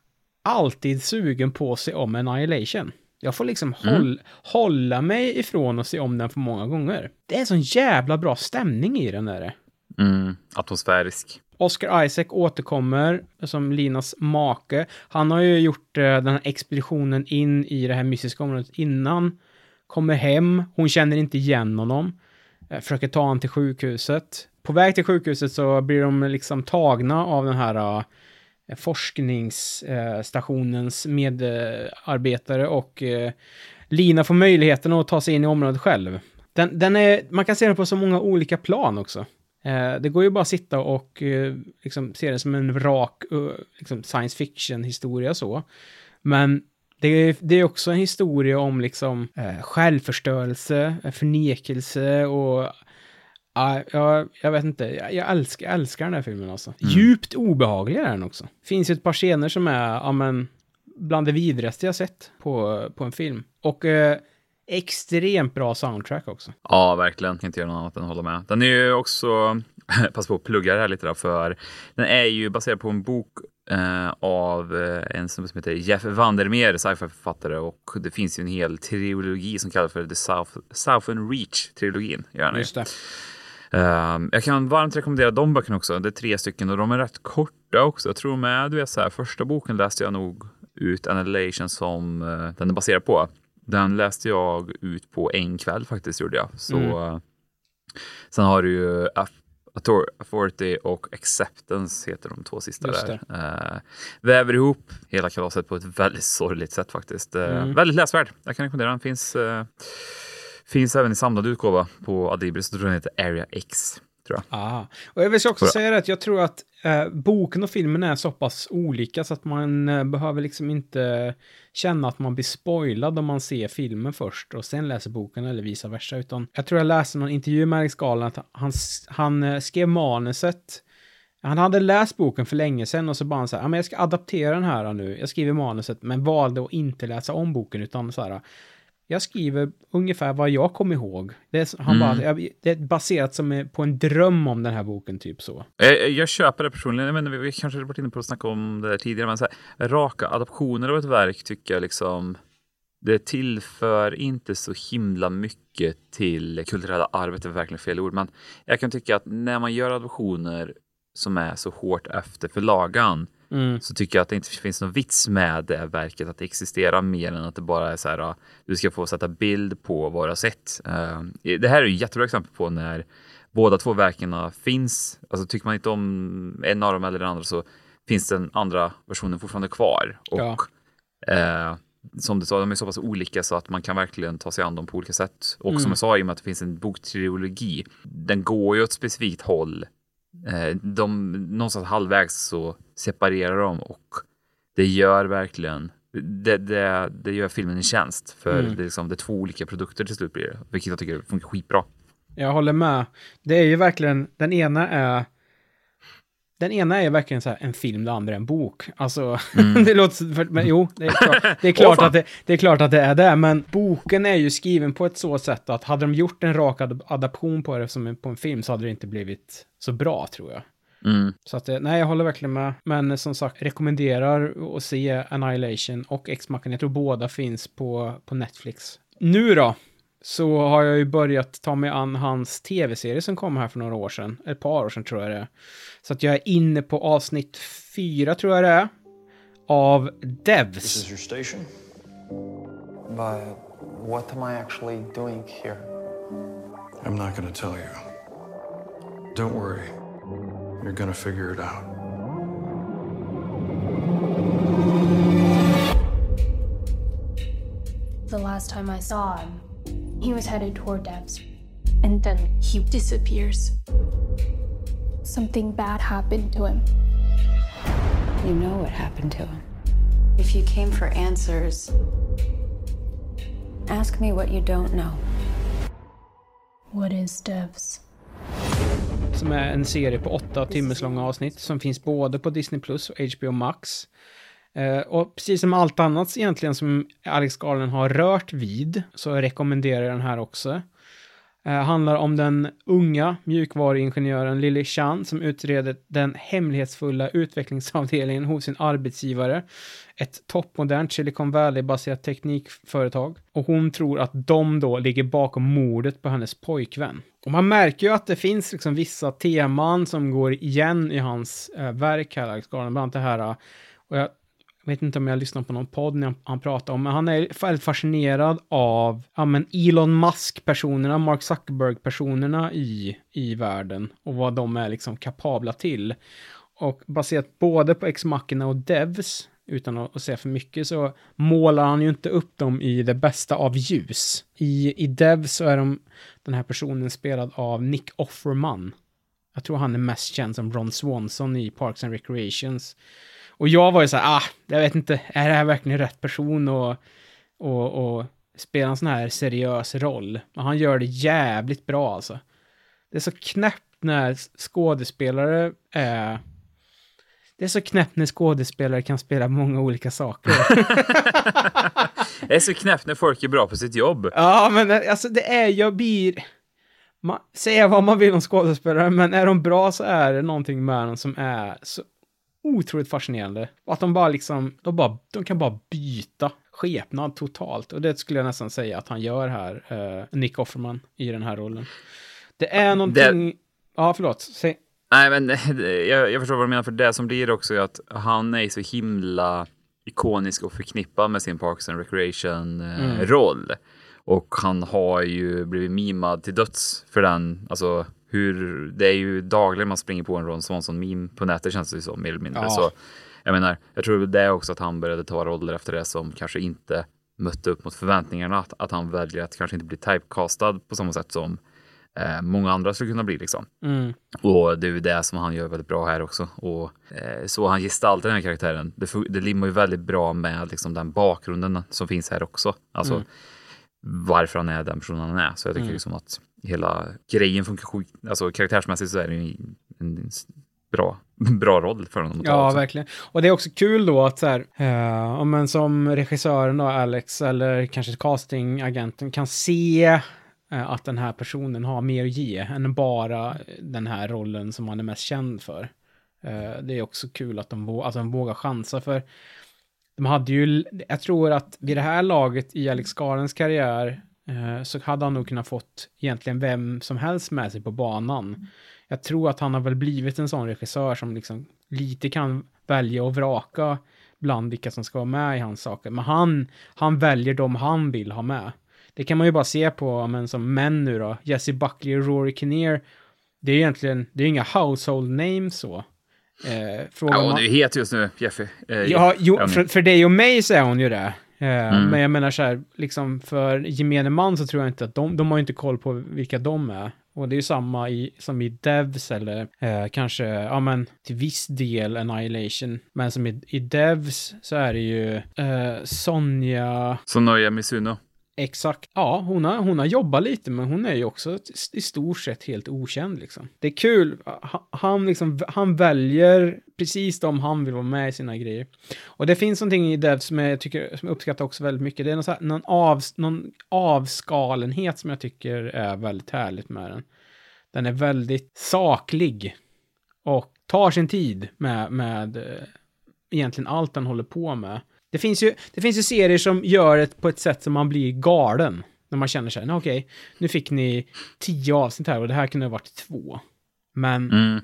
alltid sugen på att se om Annihilation. Jag får liksom håll, hålla mig ifrån att se om den för många gånger. Det är en sån jävla bra stämning i den där. Mm, atmosfärisk. Oscar Isaac återkommer som Linas make. Han har ju gjort eh, den här expeditionen in i det här mystiska området innan. Kommer hem, hon känner inte igen honom. Eh, försöker ta honom till sjukhuset. På väg till sjukhuset så blir de liksom tagna av den här eh, forskningsstationens medarbetare och eh, Lina får möjligheten att ta sig in i området själv. Den, den är, man kan se den på så många olika plan också. Eh, det går ju bara att sitta och eh, liksom, se det som en rak liksom science fiction-historia så. Men det är, det är också en historia om liksom självförstörelse, förnekelse och Ja, jag, jag vet inte. Jag, jag, älskar, jag älskar den här filmen alltså. Mm. Djupt obehaglig är den också. Finns ju ett par scener som är, ja men, bland det vidrigaste jag sett på, på en film. Och eh, extremt bra soundtrack också. Ja, verkligen. Kan inte göra något annat än att hålla med. Den är ju också, pass på att plugga det här lite då, för den är ju baserad på en bok eh, av eh, en som heter Jeff Vandermeer, sci-fi-författare, och det finns ju en hel trilogi som kallas för The South, Southern Reach-trilogin. Just det. Um, jag kan varmt rekommendera de böckerna också. Det är tre stycken och de är rätt korta också. Jag tror med, du vet så här, första boken läste jag nog ut Annihilation som uh, den är baserad på. Den läste jag ut på en kväll faktiskt, gjorde jag. Så, Mm. uh, sen har du ju Authority och Acceptance heter de två sista där. Uh, väver ihop hela kalaset på ett väldigt sorgligt sätt faktiskt. Uh, Mm. Väldigt läsvärd. Jag kan rekommendera den. Finns, uh, finns även i samlad utgåva på Adlibris. Jag tror den heter Area X. Tror jag. Ah. Och jag vill också Bra. säga att jag tror att eh, boken och filmen är så pass olika så att man eh, behöver liksom inte känna att man blir spoilad om man ser filmen först och sen läser boken eller vice versa. Utan jag tror jag läste någon intervju med Alex Garland att han, han eh, skrev manuset han hade läst boken för länge sedan och så bara han så här, ja men jag ska adaptera den här nu. Jag skriver manuset men valde att inte läsa om boken utan så här, jag skriver ungefär vad jag kommer ihåg. Det är, han Mm. bara, det är baserat som på en dröm om den här boken, typ så. Jag, jag köper det personligen. Vet inte, vi kanske har varit inne på att snacka om det där tidigare, men så här, raka adaptioner av ett verk tycker jag liksom det tillför inte så himla mycket till kulturella arvet, det är verkligen fel ord, men jag kan tycka att när man gör adoptioner som är så hårt efter förlagan Mm. så tycker jag att det inte finns någon vits med det verket att existera mer än att det bara är så här, du ska få sätta bild på vad du har sett. Eh, det här är ett jättebra exempel på när båda två verken finns. Alltså tycker man inte om en av dem eller den andra så finns den andra versionen fortfarande kvar. Och Ja. eh, som du sa, de är så pass olika så att man kan verkligen ta sig an dem på olika sätt. Och Mm. som jag sa, i och med att det finns en boktrilogi, den går ju åt ett specifikt håll. Eh, de, någonstans halvvägs så separerar de och det gör verkligen det, det, det gör filmen en tjänst för Mm. det, är liksom, det är två olika produkter till slut blir det, vilket jag tycker funkar skitbra. Jag håller med. Det är ju verkligen, den ena är... Den ena är verkligen så en film, det andra är en bok. Alltså, det låter... För, men jo, det är klart, det är klart, fan. att, det, det är klart att det är det, men boken är ju skriven på ett så sätt att hade de gjort en rak ad- adaption på det som en, på en film så hade det inte blivit så bra, tror jag. Mm. Så att, nej, jag håller verkligen med. Men som sagt, rekommenderar att se Annihilation och X-Machina. Jag tror båda finns på, på Netflix. Nu då, så har jag ju börjat ta mig an hans tv-serie som kom här för några år sedan. Ett par år sedan tror jag det är. Så att jag är inne på avsnitt fyra, tror jag det är, av This Devs. is your station? But what am I actually doing here? I'm not gonna tell you. Don't worry. You're gonna figure it out. The last time I saw him, he was headed toward Devs. And then he disappears. Something bad happened to him. You know what happened to him. If you came for answers, ask me what you don't know. What is Devs? Som är en serie på åtta timmars långa avsnitt som finns både på Disney Plus och HBO Max. Eh, och precis som allt annat egentligen som Alex Garland har rört vid så rekommenderar jag den här också. Eh, handlar om den unga mjukvaruingenjören Lily Chan som utreder den hemlighetsfulla utvecklingsavdelningen hos sin arbetsgivare. Ett toppmodernt Silicon Valley-baserat teknikföretag. Och hon tror att de då ligger bakom mordet på hennes pojkvän. Och man märker ju att det finns liksom vissa teman som går igen i hans eh, verk här, Alex Garland. Bland annat det här, eh, och jag jag vet inte om jag lyssnar på någon podd när han pratar om, men han är väldigt fascinerad av ja, men Elon Musk-personerna, Mark Zuckerberg-personerna i, i världen och vad de är liksom kapabla till. Och baserat både på X-Machina och Devs utan att, att säga för mycket, så målar han ju inte upp dem i det bästa av ljus. I, i Devs så är de, den här personen spelad av Nick Offerman. Jag tror han är mest känd som Ron Swanson i Parks and Recreations. Och jag var ju så här, ah, jag vet inte, är det här verkligen rätt person och, och, och spela en sån här seriös roll? Men han gör det jävligt bra alltså. Det är så knäppt när skådespelare är... Det är så knäppt när skådespelare kan spela många olika saker. Det är så knäppt när folk är bra på sitt jobb. ja, men alltså det är, jag blir... Man, säga vad man vill om skådespelare, men är de bra så är det någonting med dem som är så otroligt fascinerande. Och att de bara liksom, de, bara, de kan bara byta skepnad totalt. Och det skulle jag nästan säga att han gör här, eh, Nick Offerman, i den här rollen. Det är någonting... Ja, förlåt. Säg. Nej, men jag, jag förstår vad du menar, för det som blir också är att han är så himla ikonisk och förknippad med sin Parks and Recreation-roll. Och han har ju blivit mimad till döds för den, alltså hur, det är ju dagligen man springer på en Ron Swanson-meme på nätet känns det ju som, mer eller mindre. Ja. Så jag menar, jag tror det är också att han började ta roller efter det som kanske inte mötte upp mot förväntningarna, att, att han väljer att kanske inte bli typecastad på samma sätt som eh, många andra skulle kunna bli liksom. Mm. Och det är ju det som han gör väldigt bra här också. Och eh, så han gestaltar den här karaktären. Det, det limmar ju väldigt bra med liksom, den bakgrunden som finns här också. Alltså Mm. varför han är den personen han är. Så jag tycker Mm. liksom att hela grejen funkar sjukt. Alltså karaktärsmässigt så är det ju en bra, bra roll för honom att ta Ja, också. verkligen. Och det är också kul då att så här, eh, ja, men som regissören då, Alex, eller kanske castingagenten, kan se eh, att den här personen har mer att ge än bara den här rollen som han är mest känd för. Eh, det är också kul att de, att de vågar chansa, för de hade ju, jag tror att vid det här laget i Alex Garens karriär så hade han nog kunnat fått egentligen vem som helst med sig på banan. Jag tror att han har väl blivit en sån regissör som liksom lite kan välja och vraka bland vilka som ska vara med i hans saker. Men han, han väljer de han vill ha med. Det kan man ju bara se på, men som män nu då, Jesse Buckley och Rory Kinnear. Det är egentligen, det är inga household names så. Eh, frågar Ja, man- du är het just nu, Jeffy. Eh, Ja, jo, för, för dig och mig så är hon ju det. Eh, Mm. Men jag menar så här, liksom för gemene man så tror jag inte att de, de har inte koll på vilka de är. Och det är ju samma i, som i Devs eller eh, kanske, ja men till viss del Annihilation. Men som i, i Devs så är det ju eh, Sonja, Sonoya Mizuno exakt, ja hon har, hon har jobbat lite men hon är ju också i stort sett helt okänd liksom. Det är kul, han liksom, han väljer precis de han vill vara med i sina grejer. Och det finns någonting i Dev som jag tycker, som jag uppskattar också väldigt mycket. Det är någon, så här, någon, av, någon avskalenhet som jag tycker är väldigt härligt med den. Den är väldigt saklig och tar sin tid med, med eh, egentligen allt den håller på med. Det finns, ju, det finns ju serier som gör det på ett sätt som man blir galen. När man känner sig, "Nej, okej, nu fick ni tio avsnitt här och det här kunde ha varit två. Men Mm.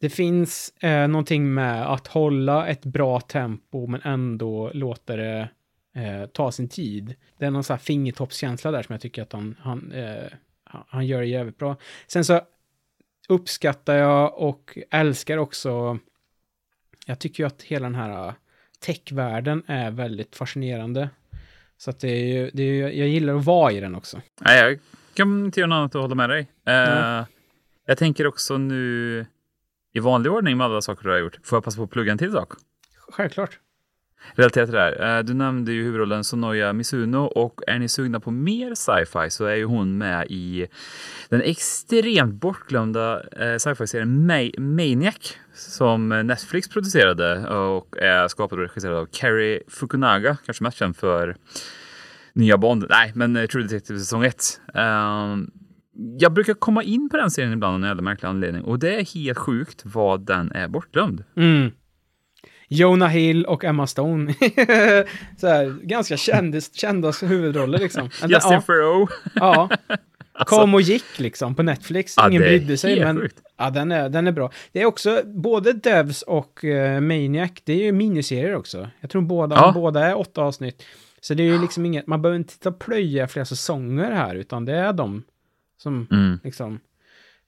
det finns eh, någonting med att hålla ett bra tempo men ändå låta det eh, ta sin tid. Det är någon sån här fingertoppskänsla där som jag tycker att han, han, eh, han- gör det jävligt bra. Sen så uppskattar jag och älskar också, jag tycker ju att hela den här techvärlden är väldigt fascinerande. Så att det är ju, det är ju, jag gillar att vara i den också. Nej, jag kan inte göra något annat att hålla med dig. Eh, Ja. Jag tänker också nu i vanlig ordning med alla saker du har gjort. Får jag passa på att plugga en till sak? Självklart. Relaterat till det här. Eh, du nämnde ju huvudrollen Sonoya Mizuno och är ni sugna på mer sci-fi så är ju hon med i den extremt bortglömda eh, sci-fi-serien Maniac som Netflix producerade och är skapad och regisserad av Carrie Fukunaga, kanske mest känd för nya Bond. Nej, men eh, True Detective säsong 1. Ehm, jag brukar komma in på den serien ibland av en jävla märklig anledning och det är helt sjukt vad den är bortglömd. Mm. Jonah Hill och Emma Stone. så här, ganska kändis, kända huvudroller liksom. Justin ja, Theroux. ja. Kom och gick liksom på Netflix. Ja, Ingen brydde sig, men sjukt. ja, den, är, den är bra. Det är också, både Devs och eh, Maniac, det är ju miniserier också. Jag tror båda, Ja. båda är åtta avsnitt. Så det är ju liksom inget, man behöver inte titta plöja flera säsonger här, utan det är de som Mm. liksom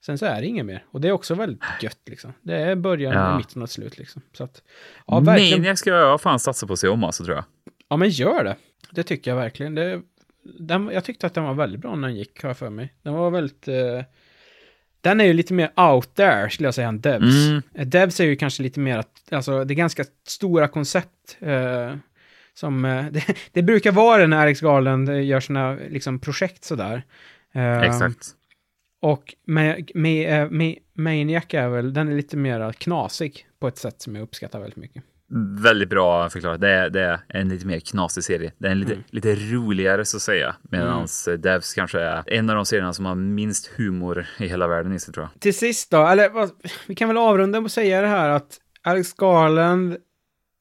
Sen så är det inget mer. Och det är också väldigt gött liksom. Det är början, Ja. mitten och slut liksom. Så att, ja, verkligen. Maniac ska jag fan satsa på att se om alltså, tror jag. Ja, men gör det. Det tycker jag verkligen. Det, den, jag tyckte att den var väldigt bra när den gick, har jag för mig. Den var väldigt... Eh, den är ju lite mer out there, skulle jag säga, än Devs. Mm. Devs är ju kanske lite mer att, alltså, det är ganska stora koncept. Eh, som, eh, det, det brukar vara det när Alex Garland eh, gör sina liksom, projekt sådär. Eh, Exakt. Och med, med, eh, med, Maniac är väl, den är lite mer knasig på ett sätt som jag uppskattar väldigt mycket. Väldigt bra förklarat. Det är, det är en lite mer knasig serie. Det är lite, Mm. lite roligare så att säga. Medan Devs kanske är en av de serierna som har minst humor i hela världen i sig tror jag. Till sist då, eller vad, vi kan väl avrunda och säga det här att Alex Garland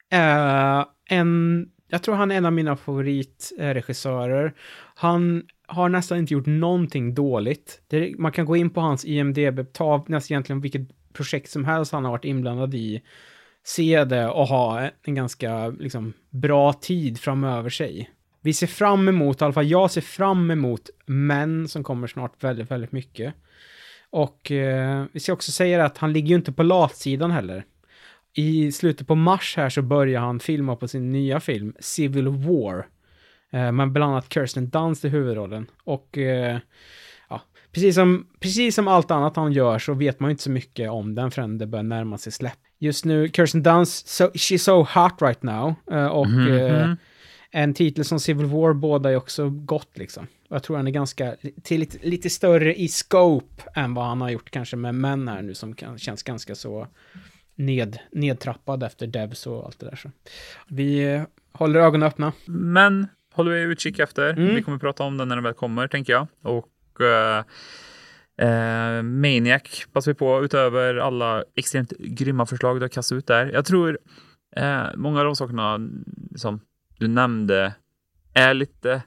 är en, jag tror han är en av mina favoritregissörer. Han har nästan inte gjort någonting dåligt. Det, man kan gå in på hans IMDB, ta nästan egentligen vilket projekt som helst han har varit inblandad i, se det och ha en ganska liksom, bra tid framöver sig. Vi ser fram emot, i alla fall jag ser fram emot män som kommer snart väldigt, väldigt mycket. Och eh, vi ska också säga att han ligger ju inte på latsidan heller. I slutet på mars här så börjar han filma på sin nya film Civil War. Eh, med bland annat Kirsten Dunst i huvudrollen. Och eh, ja, precis som, precis som allt annat han gör så vet man ju inte så mycket om den förrän det börjar närma sig släpp. Just nu, Kirsten Dunst, so, she's so hot right now. Eh, och eh, en titel som Civil War båda är också gott liksom. Jag tror han är ganska, till lite, lite större i scope än vad han har gjort kanske med män här nu som kan, känns ganska så ned, nedtrappad efter Devs och allt det där. Så. Vi håller ögonen öppna. Men håller vi utkik efter. Mm. Vi kommer prata om den när den väl kommer, tänker jag. Och eh, eh, Maniac passar vi på utöver alla extremt grymma förslag du har kastat ut där. Jag tror eh, många av de sakerna som du nämnde är lite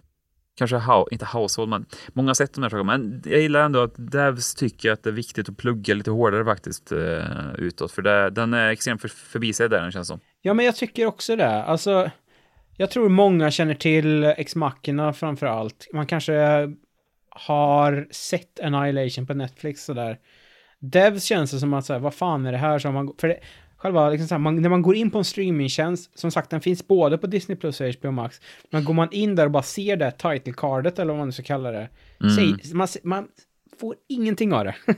kanske how, inte household, men många sätt de här sakerna. Men jag gillar ändå att Devs tycker att det är viktigt att plugga lite hårdare faktiskt eh, utåt, för det, den är extremt för, förbisedd där, den känns som. Ja, men jag tycker också det. Alltså, jag tror många känner till Ex-Machina framför allt. Man kanske har sett Annihilation på Netflix sådär. Devs känns det som att säga, vad fan är det här som man... För det, själva, liksom här, man, när man går in på en streamingtjänst, som sagt, den finns både på Disney Plus och HBO Max, men går man in där och bara ser det title cardet eller vad man nu ska kalla det, säg, man, man får ingenting av det.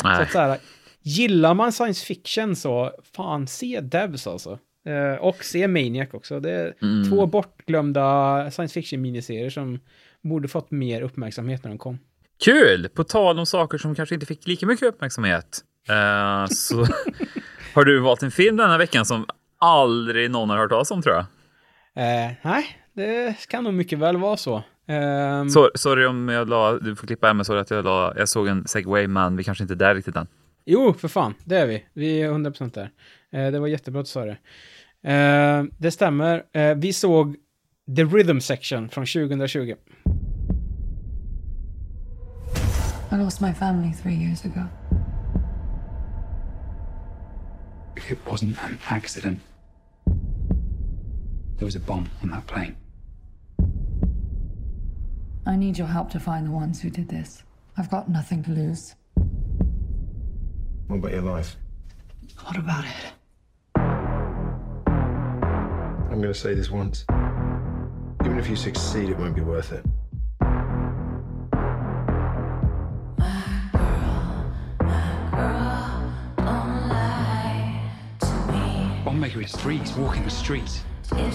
så att så här, gillar man science fiction så, fan, se Devs alltså. Eh, och se Maniac också. Det är Mm. två bortglömda science fiction miniserier som borde fått mer uppmärksamhet när de kom. Kul! På tal om saker som kanske inte fick lika mycket uppmärksamhet. eh, så har du valt en film denna veckan som aldrig någon har hört talas om tror jag. Eh, nej, det kan nog mycket väl vara så. Ehm, Så, sorry om jag la, du får klippa här, men sorry att jag la, jag såg en segway, men vi kanske inte är där riktigt än. Jo, för fan, det är vi. Vi är 100% där. Det var jättebra att du sa det. Eh, det stämmer. Eh, vi såg The Rhythm Section från 2020. I lost my family three years ago. It wasn't an accident. There was a bomb on that plane. I need your help to find the ones who did this. I've got nothing to lose. What about your life? What about it? I'm going to say this once. Even if you succeed, it won't be worth it. Bombmaker is free. He's walking the streets. You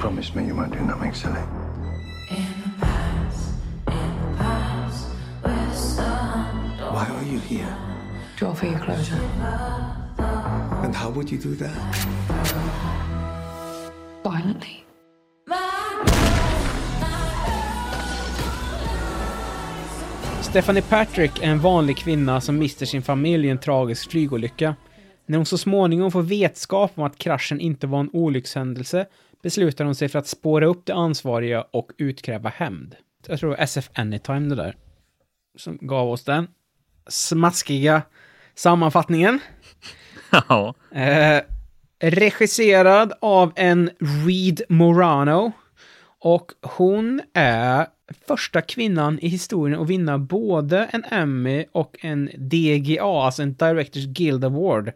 promised me you won't do nothing silly. Why are you here? To offer you closure. And how would you do that? Violently. Stephanie Patrick är en vanlig kvinna som mister sin familj i en tragisk flygolycka. När hon så småningom får vetskap om att kraschen inte var en olyckshändelse beslutar hon sig för att spåra upp de ansvariga och utkräva hämnd. Jag tror det var SF Anytime det där. Som gav oss den smaskiga sammanfattningen. Ja. Eh, regisserad av en Reed Morano. Och hon är första kvinnan i historien att vinna både en Emmy och en DGA, alltså en Directors Guild Award,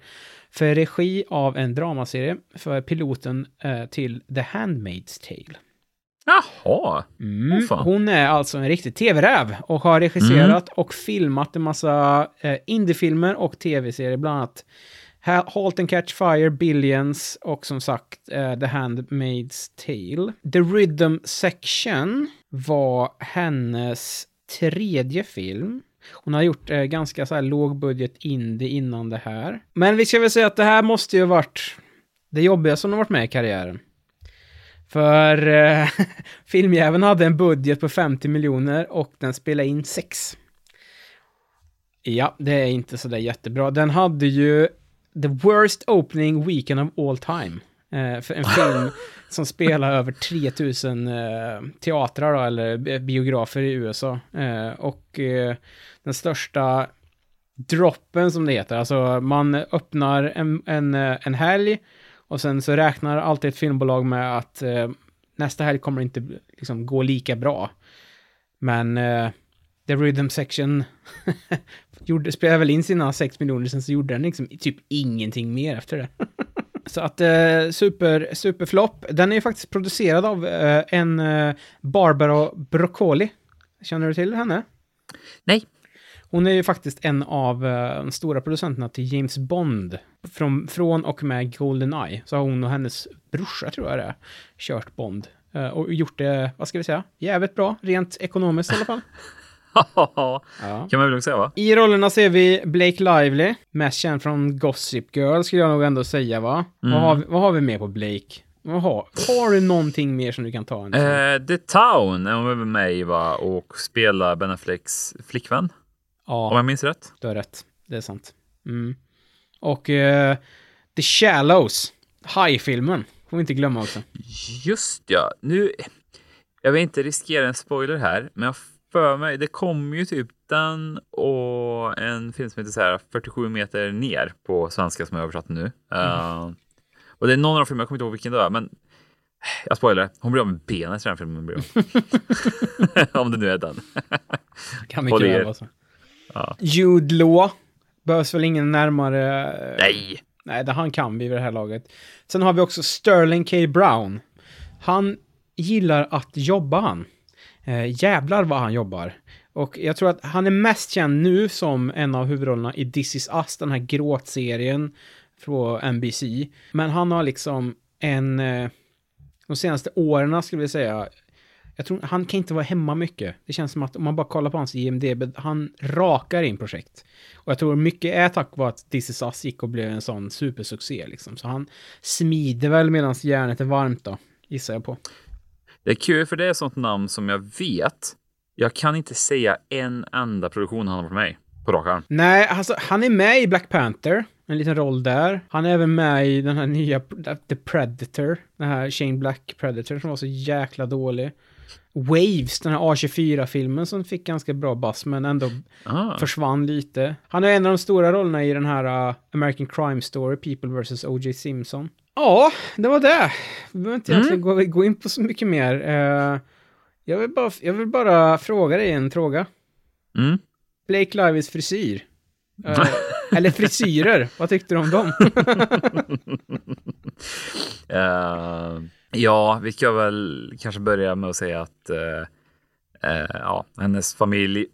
för regi av en dramaserie för piloten eh, till The Handmaid's Tale. Jaha. Mm. Fan. Hon är alltså en riktig tv-räv och har regisserat och filmat en massa eh, indiefilmer och tv-serier, bland annat Halt and Catch Fire, Billions och som sagt uh, The Handmaid's Tale. The Rhythm Section var hennes tredje film. Hon har gjort eh, ganska så här lågbudget indie innan det här. Men vi ska väl säga att det här måste ju ha varit det jobbigaste hon har varit med i karriären. För eh, filmjäveln hade en budget på 50 miljoner och den spelade in 6. Ja, det är inte sådär jättebra. Den hade ju the worst opening weekend of all time. Eh, för en film som spelar över 3000 eh, teatrar då, eller bi- biografer i USA. Eh, och eh, den största droppen som det heter, alltså man öppnar en, en, eh, en helg och sen så räknar alltid ett filmbolag med att eh, nästa helg kommer inte liksom, gå lika bra. Men The Rhythm Section gjorde, spelade väl in sina 6 miljoner, sen så gjorde den liksom typ ingenting mer efter det. så att eh, super, superflopp. Den är ju faktiskt producerad av eh, en eh, Barbara Broccoli. Känner du till henne? Nej. Hon är ju faktiskt en av eh, de stora producenterna till James Bond. Från, från och med Goldeneye så har hon och hennes brorsa, tror jag det är, kört Bond. Eh, och gjort det, vad ska vi säga, jävligt bra, rent ekonomiskt i alla fall. ja. Kan man väl lugnt säga va? I rollerna ser vi Blake Lively, mest känd från Gossip Girl skulle jag nog ändå säga va? Mm. Vad, har vi, vad har vi mer på Blake? Vad har, du någonting mer som du kan ta? Eh, The Town är hon väl med i va? Och spelar Ben Afflecks flickvän. Ja. Om jag minns rätt. Du har rätt. Det är sant. Mm. Och eh, The Shallows, High-filmen, får vi inte glömma också. Just ja. Nu, jag vill inte riskera en spoiler här, men jag för mig, det kom ju typ den och en film som heter så här 47 meter ner på svenska som jag översatt nu. Eh, och det är någon av de filmerna, jag kommer inte ihåg vilken det var, men jag spoilar, hon blir av med benet i den filmen. Blir. Om det nu är den. Kan mycket väl vara så. Ja. Jude Law. Behövs väl ingen närmare... Nej! Nej, det han kan vi vid det här laget. Sen har vi också Sterling K. Brown. Han gillar att jobba han. Eh, jävlar vad han jobbar. Och jag tror att han är mest känd nu som en av huvudrollerna i This is Us, den här gråtserien från NBC. Men han har liksom en... Eh, de senaste åren skulle vi säga, jag tror han kan inte vara hemma mycket. Det känns som att om man bara kollar på hans IMDB, han rakar in projekt. Och jag tror mycket är tack vare att This is Us gick och blev en sån supersuccé liksom. Så han smider väl medan järnet är varmt då, gissar jag på. Det är kul för det är ett sånt namn som jag vet. Jag kan inte säga en enda produktion han har varit med i på rak arm. Nej, alltså han är med i Black Panther, en liten roll där. Han är även med i den här nya The Predator, den här Shane Black Predator som var så jäkla dålig. Waves, den här A24-filmen som fick ganska bra bass men ändå Ah. försvann lite. Han är en av de stora rollerna i den här uh, American Crime Story, People vs. O.J. Simpson. Ja, det var det. Vi behöver inte egentligen gå, gå in på så mycket mer. Eh, jag, vill bara, jag vill bara fråga dig en fråga. Mm. Blake Livys frisyr. Eh, eller frisyrer, vad tyckte du om dem? Eh, ja, vi ska väl kanske börja med att säga att eh, eh, ja, hennes familj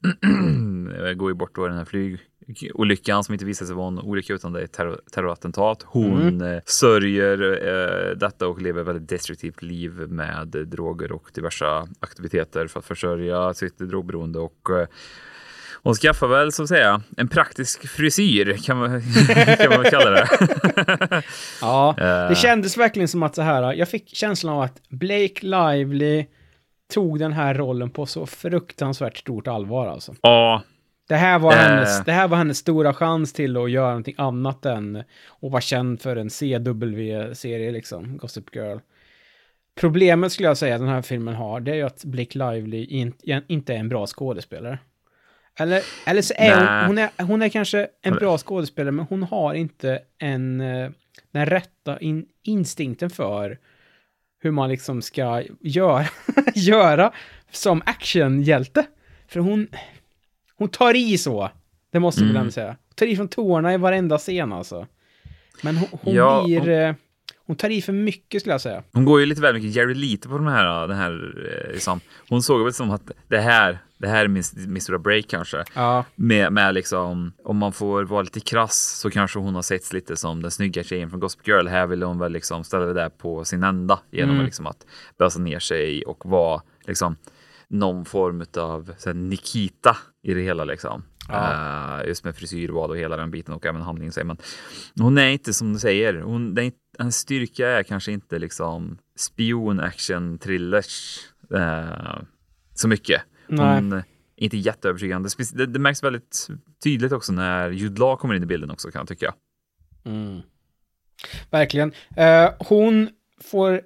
går ju bort då i den här flygolyckan som inte visade sig vara en olycka utan det är ett terror, terrorattentat. Hon Mm. eh, sörjer eh, detta och lever ett väldigt destruktivt liv med droger och diverse aktiviteter för att försörja sitt drogberoende och eh, hon skaffar väl så att säga en praktisk frisyr kan man, kan man kalla det. ja, Eh. det kändes verkligen som att så här, jag fick känslan av att Blake Lively tog den här rollen på så fruktansvärt stort allvar alltså. Ja, Det här, var Eh. hennes, det här var hennes stora chans till att göra någonting annat än att vara känd för en CW-serie liksom, Gossip Girl. Problemet skulle jag säga den här filmen har, det är ju att Blake Lively in, inte är en bra skådespelare. Eller, eller så är hon, hon, är, hon är kanske en Hon bra skådespelare, men hon har inte en, eh, den rätta in, instinkten för hur man liksom ska göra, göra som actionhjälte. För hon, hon tar i så. Det måste Mm. vi väl säga. Tar i från tårna i varenda scen alltså. Men hon, hon Ja, blir... hon- eh, Hon tar i för mycket skulle jag säga. Hon går ju lite väl mycket Jerry Lite på de här, den här eh, liksom. Hon såg väl som att det här, det här är min, min stora break kanske. Ja. Med, med liksom, om man får vara lite krass så kanske hon har setts lite som den snygga tjejen från Gossip Girl. Här vill hon väl liksom ställa det där på sin ända genom Mm. att liksom att bösa ner sig och vara liksom någon form av Nikita i det hela liksom. Ja. Eh, just med frisyrval och hela den biten och även handling. man. Hon är inte som du säger, hon, är, hennes styrka är kanske inte liksom spion action thrillers eh, så mycket. Hon Nej. är inte jätteövertygande. Det, det märks väldigt tydligt också när Jude Law kommer in i bilden också kan jag tycka. Mm. Verkligen. Eh, hon får...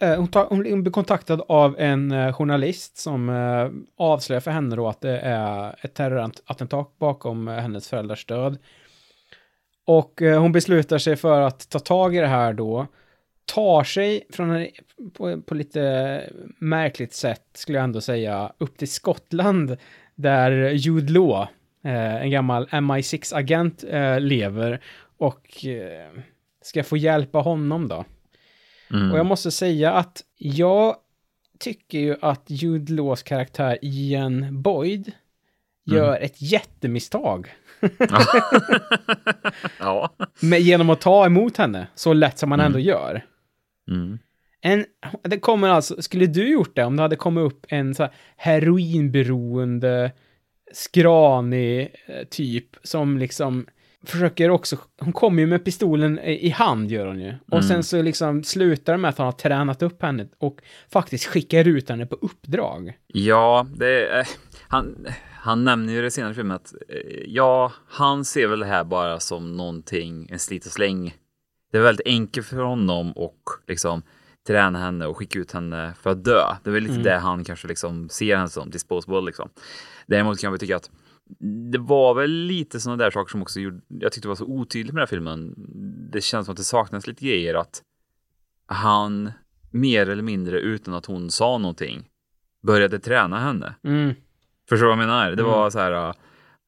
Eh, hon, ta, hon blir kontaktad av en eh, journalist som eh, avslöjar för henne då att det är ett terrorattentat bakom eh, hennes föräldrars död. Och eh, hon beslutar sig för att ta tag i det här då. Tar sig från en, på, på lite märkligt sätt, skulle jag ändå säga, upp till Skottland där Jude Law, eh, en gammal MI6-agent, eh, lever och eh, ska få hjälpa honom då. Mm. Och jag måste säga att jag tycker ju att Jude Laws karaktär Ian Boyd gör ett jättemisstag. Ja. Med, genom att ta emot henne så lätt som man Mm. ändå gör. Mm. En, det kommer alltså, skulle du gjort det om det hade kommit upp en så här heroinberoende, skranig eh, typ som liksom försöker också, hon kommer ju med pistolen i hand gör hon ju. Och Mm. sen så liksom slutar det med att han har tränat upp henne och faktiskt skickar ut henne på uppdrag. Ja, det är, han, han nämner ju det senare i filmen att eh, ja, han ser väl det här bara som någonting, en slit och släng. Det är väldigt enkelt för honom och liksom träna henne och skicka ut henne för att dö. Det är väl lite Mm. det han kanske liksom ser henne som, disposable liksom. Däremot kan vi tycka att det var väl lite sådana där saker som också gjorde, jag tyckte var så otydligt med den här filmen. Det känns som att det saknas lite grejer att han mer eller mindre utan att hon sa någonting började träna henne. Mm. Förstår du vad jag menar? Det Mm. var så här,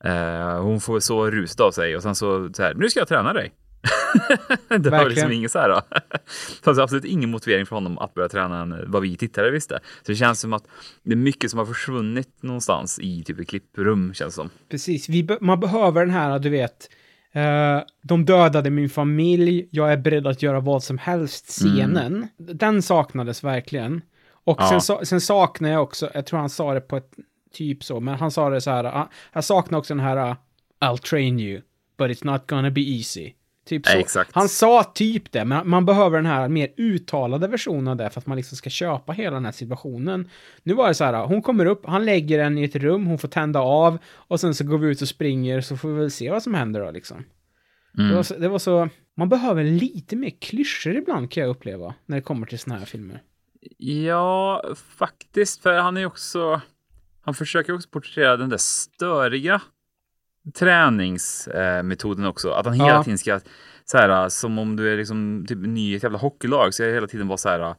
eh, hon får så rusad av sig och sen så, så här, nu ska jag träna dig. det var Verkligen. liksom inget så här. Det fanns absolut ingen motivering för honom att börja träna än vad vi tittare visste. Så det känns som att det är mycket som har försvunnit någonstans i typ ett klipprum känns som. Precis, be- man behöver den här, du vet, eh, de dödade min familj, jag är beredd att göra vad som helst scenen. Den saknades verkligen. Och Ja. sen, sen saknar jag också, jag tror han sa det på ett typ så, men han sa det så här, ah, jag saknar också den här ah, I'll train you, but it's not gonna be easy. Typ så. Exakt. Han sa typ det, men man behöver den här mer uttalade versionen av det för att man liksom ska köpa hela den här situationen. Nu var det så här, hon kommer upp, han lägger den i ett rum, hon får tända av och sen så går vi ut och springer så får vi väl se vad som händer då liksom. Mm. Det, var så, det var så, man behöver lite mer klyschor ibland kan jag uppleva när det kommer till såna här filmer. Ja, faktiskt, för han är också, han försöker också porträttera den där störiga träningsmetoden också. Att han hela Ja. tiden ska, så här, som om du är liksom typ ny i ett jävla hockeylag, så jag hela tiden vara så här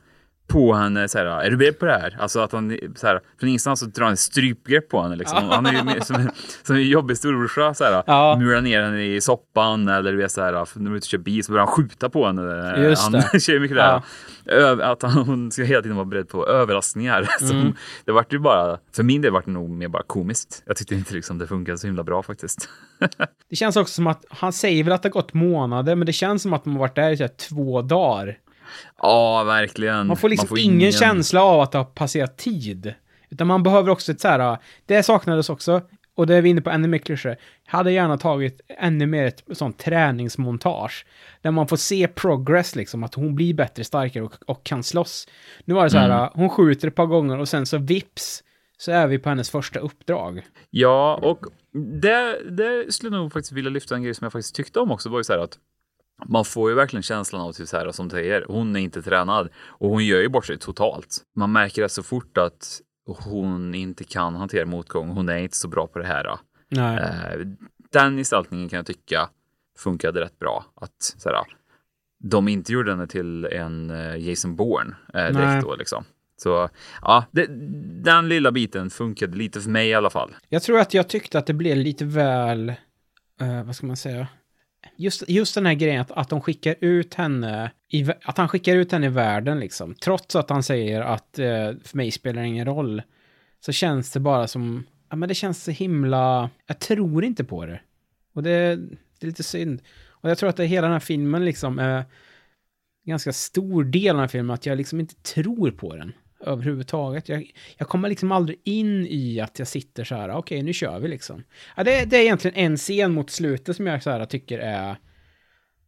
på henne, så här, är du beredd på det här? Alltså att han, så här, från ingenstans så drar han ett strypgrepp på henne liksom. Han är ju som en, som en jobbig storebrorsa, så här, Ja. murar ner henne i soppan eller du vet så här, när de är ute och kör bil så börjar han skjuta på henne. Just han det. kör mycket där. Ö- att han, hon ska hela tiden vara beredd på överraskningar. Så Mm. det vart ju bara, för min del vart det nog mer bara komiskt. Jag tyckte inte liksom det funkade så himla bra faktiskt. Det känns också som att, han säger väl att det har gått månader, men det känns som att de har varit där i så här två dagar. Ja, verkligen. Man får liksom ingen, känsla av att det har passerat tid. Utan man behöver också ett så här, det saknades också, och det är vi inne på ännu mer klyschor. Hade gärna tagit ännu mer ett sånt träningsmontage. Där man får se progress liksom, att hon blir bättre, starkare och, och kan slåss. Nu var det så här, Mm. hon skjuter ett par gånger och sen så vips, så är vi på hennes första uppdrag. Ja, och det, det skulle jag nog faktiskt vilja lyfta en grej som jag faktiskt tyckte om också, var ju så här att man får ju verkligen känslan av typ så här som du säger, hon är inte tränad och hon gör ju bort sig totalt. Man märker det så fort att hon inte kan hantera motgång, hon är inte så bra på det här. Eh, Den gestaltningen kan jag tycka funkade rätt bra. Att så här, de inte gjorde henne till en eh, Jason Bourne eh, direkt Nej. då liksom. Så ja, det, den lilla biten funkade lite för mig i alla fall. Jag tror att jag tyckte att det blev lite väl, eh, vad ska man säga? Just, just den här grejen att, att de skickar ut henne, i, att han skickar ut henne i världen liksom. Trots att han säger att eh, för mig spelar det ingen roll. Så känns det bara som, ja men det känns så himla, jag tror inte på det. Och det, det är lite synd. Och jag tror att det, hela den här filmen liksom är en ganska stor del av den här filmen, att jag liksom inte tror på den överhuvudtaget. Jag, jag kommer liksom aldrig in i att jag sitter så här, okej nu kör vi liksom. Ja, det, det är egentligen en scen mot slutet som jag så här tycker är,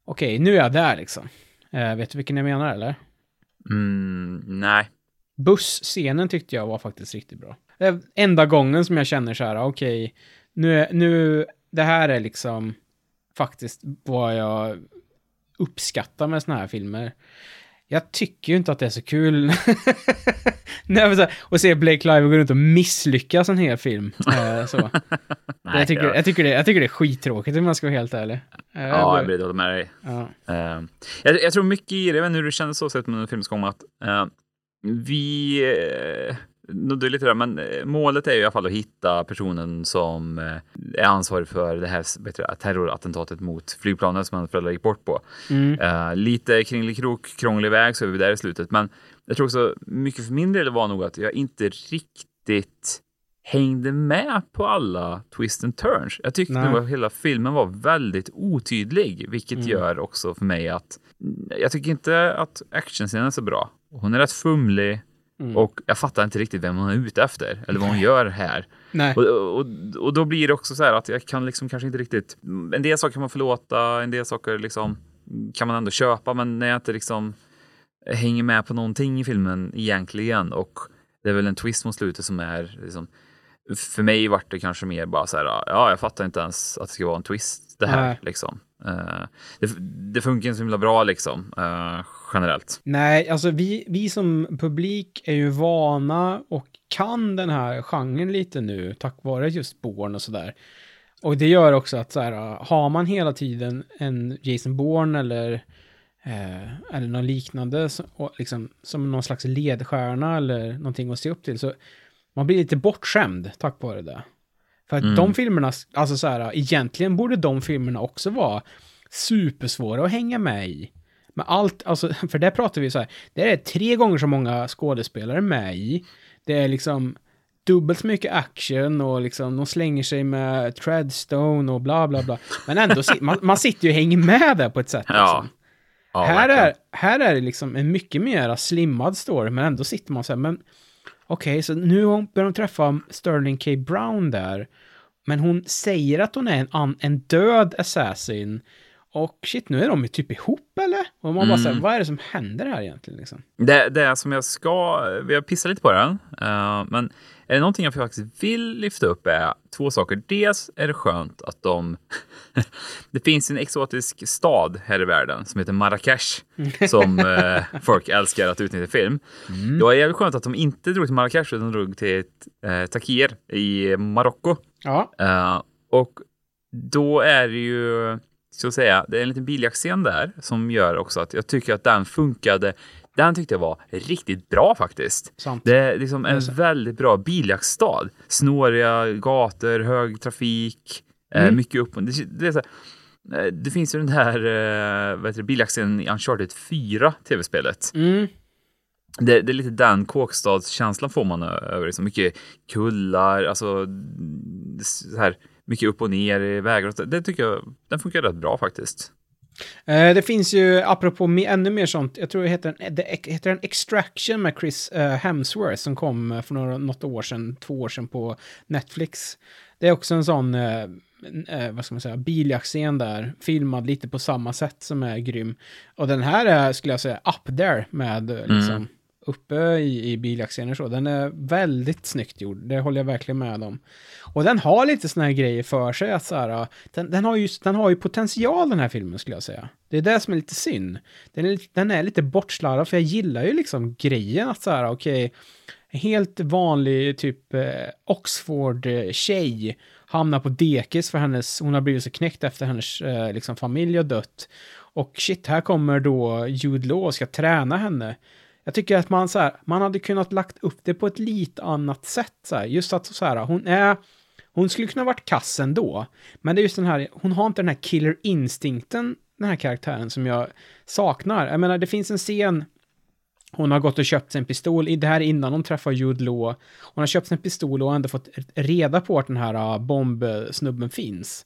okej nu är jag där liksom. Eh, vet du vilken jag menar eller? Mm, nej. Busscenen tyckte jag var faktiskt riktigt bra. Det är enda gången som jag känner så här, okej, nu, är- nu, det här är liksom faktiskt vad jag uppskattar med såna här filmer. Jag tycker ju inte att det är så kul. Nej, och se Blake Lively gå runt och misslyckas en hel film. Eh, så. jag, tycker, jag- tycker det, jag tycker det är skittråkigt om man ska vara helt ärlig. Eh, Ja, jag att hålla med dig. Ja. Eh, jag, jag tror mycket i det, jag vet inte hur det kändes så sett med filmens gång, att eh, vi uh, lite där, men eh, målet är ju i alla fall att hitta personen som eh, är ansvarig för det här du, terrorattentatet mot flygplanet som hans föräldrar gick bort på. Mm. Eh, lite kringelikrok, krånglig väg så är vi där i slutet, men jag tror också mycket för min del var nog att jag inte riktigt hängde med på alla twist and turns. Jag tyckte Nej. nog att hela filmen var väldigt otydlig, vilket Mm. gör också för mig att jag tycker inte att actionscenen är så bra. Hon är rätt fumlig Mm. och jag fattar inte riktigt vem hon är ute efter eller vad hon gör här. Nej. Och, och, och då blir det också så här att jag kan liksom kanske inte riktigt, en del saker kan man förlåta, en del saker liksom kan man ändå köpa, men när jag inte liksom hänger med på någonting i filmen egentligen och det är väl en twist mot slutet som är liksom, för mig vart det kanske mer bara så här, ja, jag fattar inte ens att det ska vara en twist det här Nej. liksom. Eh, det, det funkar inte så himla bra liksom, eh, generellt. Nej, alltså vi, vi som publik är ju vana och kan den här genren lite nu tack vare just Bourne och sådär. Och det gör också att så här, har man hela tiden en Jason Bourne eller, eh, eller något liknande som, och liksom, som någon slags ledstjärna eller någonting att se upp till så man blir lite bortskämd tack vare det. För att Mm. de filmerna, alltså så här, egentligen borde de filmerna också vara supersvåra att hänga med i. Men allt, alltså, för där pratar vi så här, det är tre gånger så många skådespelare med i. Det är liksom dubbelt så mycket action och liksom de slänger sig med treadstone och bla bla bla. Men ändå, man, man sitter ju och hänger med där på ett sätt. Ja. Liksom. Ja, här, är, här är det liksom en mycket mer slimmad story, men ändå sitter man så här, men okej, så nu börjar de träffa Sterling K. Brown där, men hon säger att hon är en, en död assassin, och shit, nu är de ju typ ihop eller? Och man bara Mm. säger, vad är det som händer här egentligen liksom? Det, det är som jag ska, vi har pissat lite på den, eh, men är det någonting jag faktiskt vill lyfta upp är två saker. Dels är det skönt att de, det finns en exotisk stad här i världen som heter Marrakesh som eh, folk älskar att utnyttja i film. Det var jävligt skönt att de inte drog till Marrakesh utan drog till eh, Takir i Marocko. Ja. Eh, och då är det ju, att säga, det är en liten biljaktscen där som gör också att jag tycker att den funkade. Den tyckte jag var riktigt bra faktiskt. Sant. Det är liksom en så. väldigt bra biljaktsstad. Snåriga gator, hög trafik, eh, Mm. mycket upp. Det, det, så här, eh, det finns ju den här eh, vad heter det, biljaktscenen i Uncharted 4, tv-spelet. Mm. Det, det är lite den kåkstadskänslan får man över det. Så mycket kullar, alltså så här, mycket upp och ner i vägar. så. Det tycker jag, den funkar rätt bra faktiskt. Eh, det finns ju, apropå me, ännu mer sånt, jag tror det heter, en- det heter en Extraction med Chris eh, Hemsworth som kom eh, för några, något år sedan, två år sedan på Netflix. Det är också en sån, eh, eh, vad ska man säga, biljaktscen där, filmad lite på samma sätt som är grym. Och den här är, skulle jag säga, up there med eh, liksom, Mm uppe i, i biljaktscener så. Den är väldigt snyggt gjord, det håller jag verkligen med om. Och den har lite såna här grejer för sig att så här, den, den, har ju, den har ju potential den här filmen skulle jag säga. Det är det som är lite synd. Den är, den är lite bortslarvad för jag gillar ju liksom grejen att så här, okej, okay, helt vanlig typ eh, Oxford-tjej hamnar på dekis för hennes, hon har blivit så knäckt efter hennes eh, liksom familj har dött. Och shit, här kommer då Jude Law och ska träna henne. Jag tycker att man så här, man hade kunnat lagt upp det på ett lite annat sätt. Så här. Just att så här, hon är, hon skulle kunna varit kass ändå. Men det är just den här, hon har inte den här killer instinkten, den här karaktären, som jag saknar. Jag menar, det finns en scen hon har gått och köpt sig en pistol, det här är innan hon träffar Jude Law. Hon har köpt sig en pistol och ändå fått reda på att den här ah, bombsnubben finns.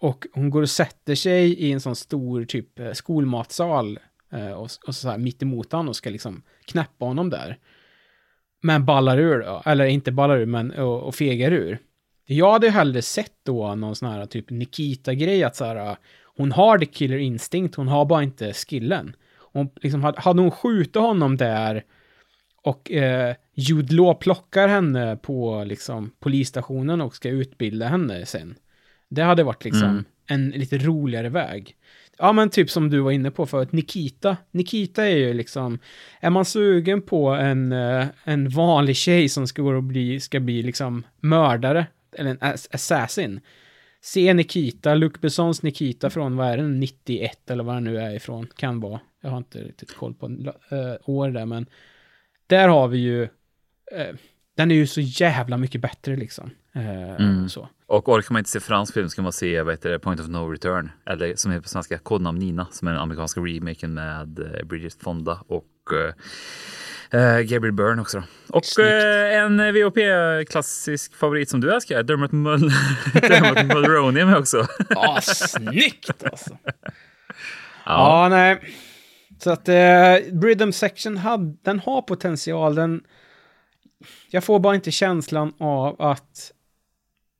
Och hon går och sätter sig i en sån stor typ eh, skolmatsal och, och så här mitt emot honom och ska liksom knäppa honom där. Men ballar ur då, eller inte ballar ur, men och, och fegar ur. Jag hade hellre sett då någon sån här typ Nikita-grej att så här, uh, hon har the killer instinct, hon har bara inte skillen. Hon, liksom, hade hon skjutit honom där och eh, Jude Law plockar henne på liksom, polisstationen och ska utbilda henne sen. Det hade varit liksom mm. en lite roligare väg. Ja, men typ som du var inne på förut, Nikita. Nikita är ju liksom, är man sugen på en, eh, en vanlig tjej som ska, gå och bli, ska bli liksom mördare, eller en assassin, se Nikita, Luc Bessons Nikita från, vad är den, 91 eller vad det nu är ifrån, kan vara. Jag har inte riktigt koll på äh, år där, men där har vi ju, äh, den är ju så jävla mycket bättre liksom. Äh, mm. så. Och orkar man inte se fransk film ska man se vad heter det, Point of No Return, eller som heter på svenska Kodnamn Nina, som är den amerikanska remaken med Bridget Fonda och Uh, Gabriel Byrne också. Då. Och uh, en VOP-klassisk favorit som du älskar, Dermot, Mul Dermot Mulroney är med också. Ja, snyggt alltså. ja. ja, nej. Så att uh, Rhythm Section, had, den har potential. Den, jag får bara inte känslan av att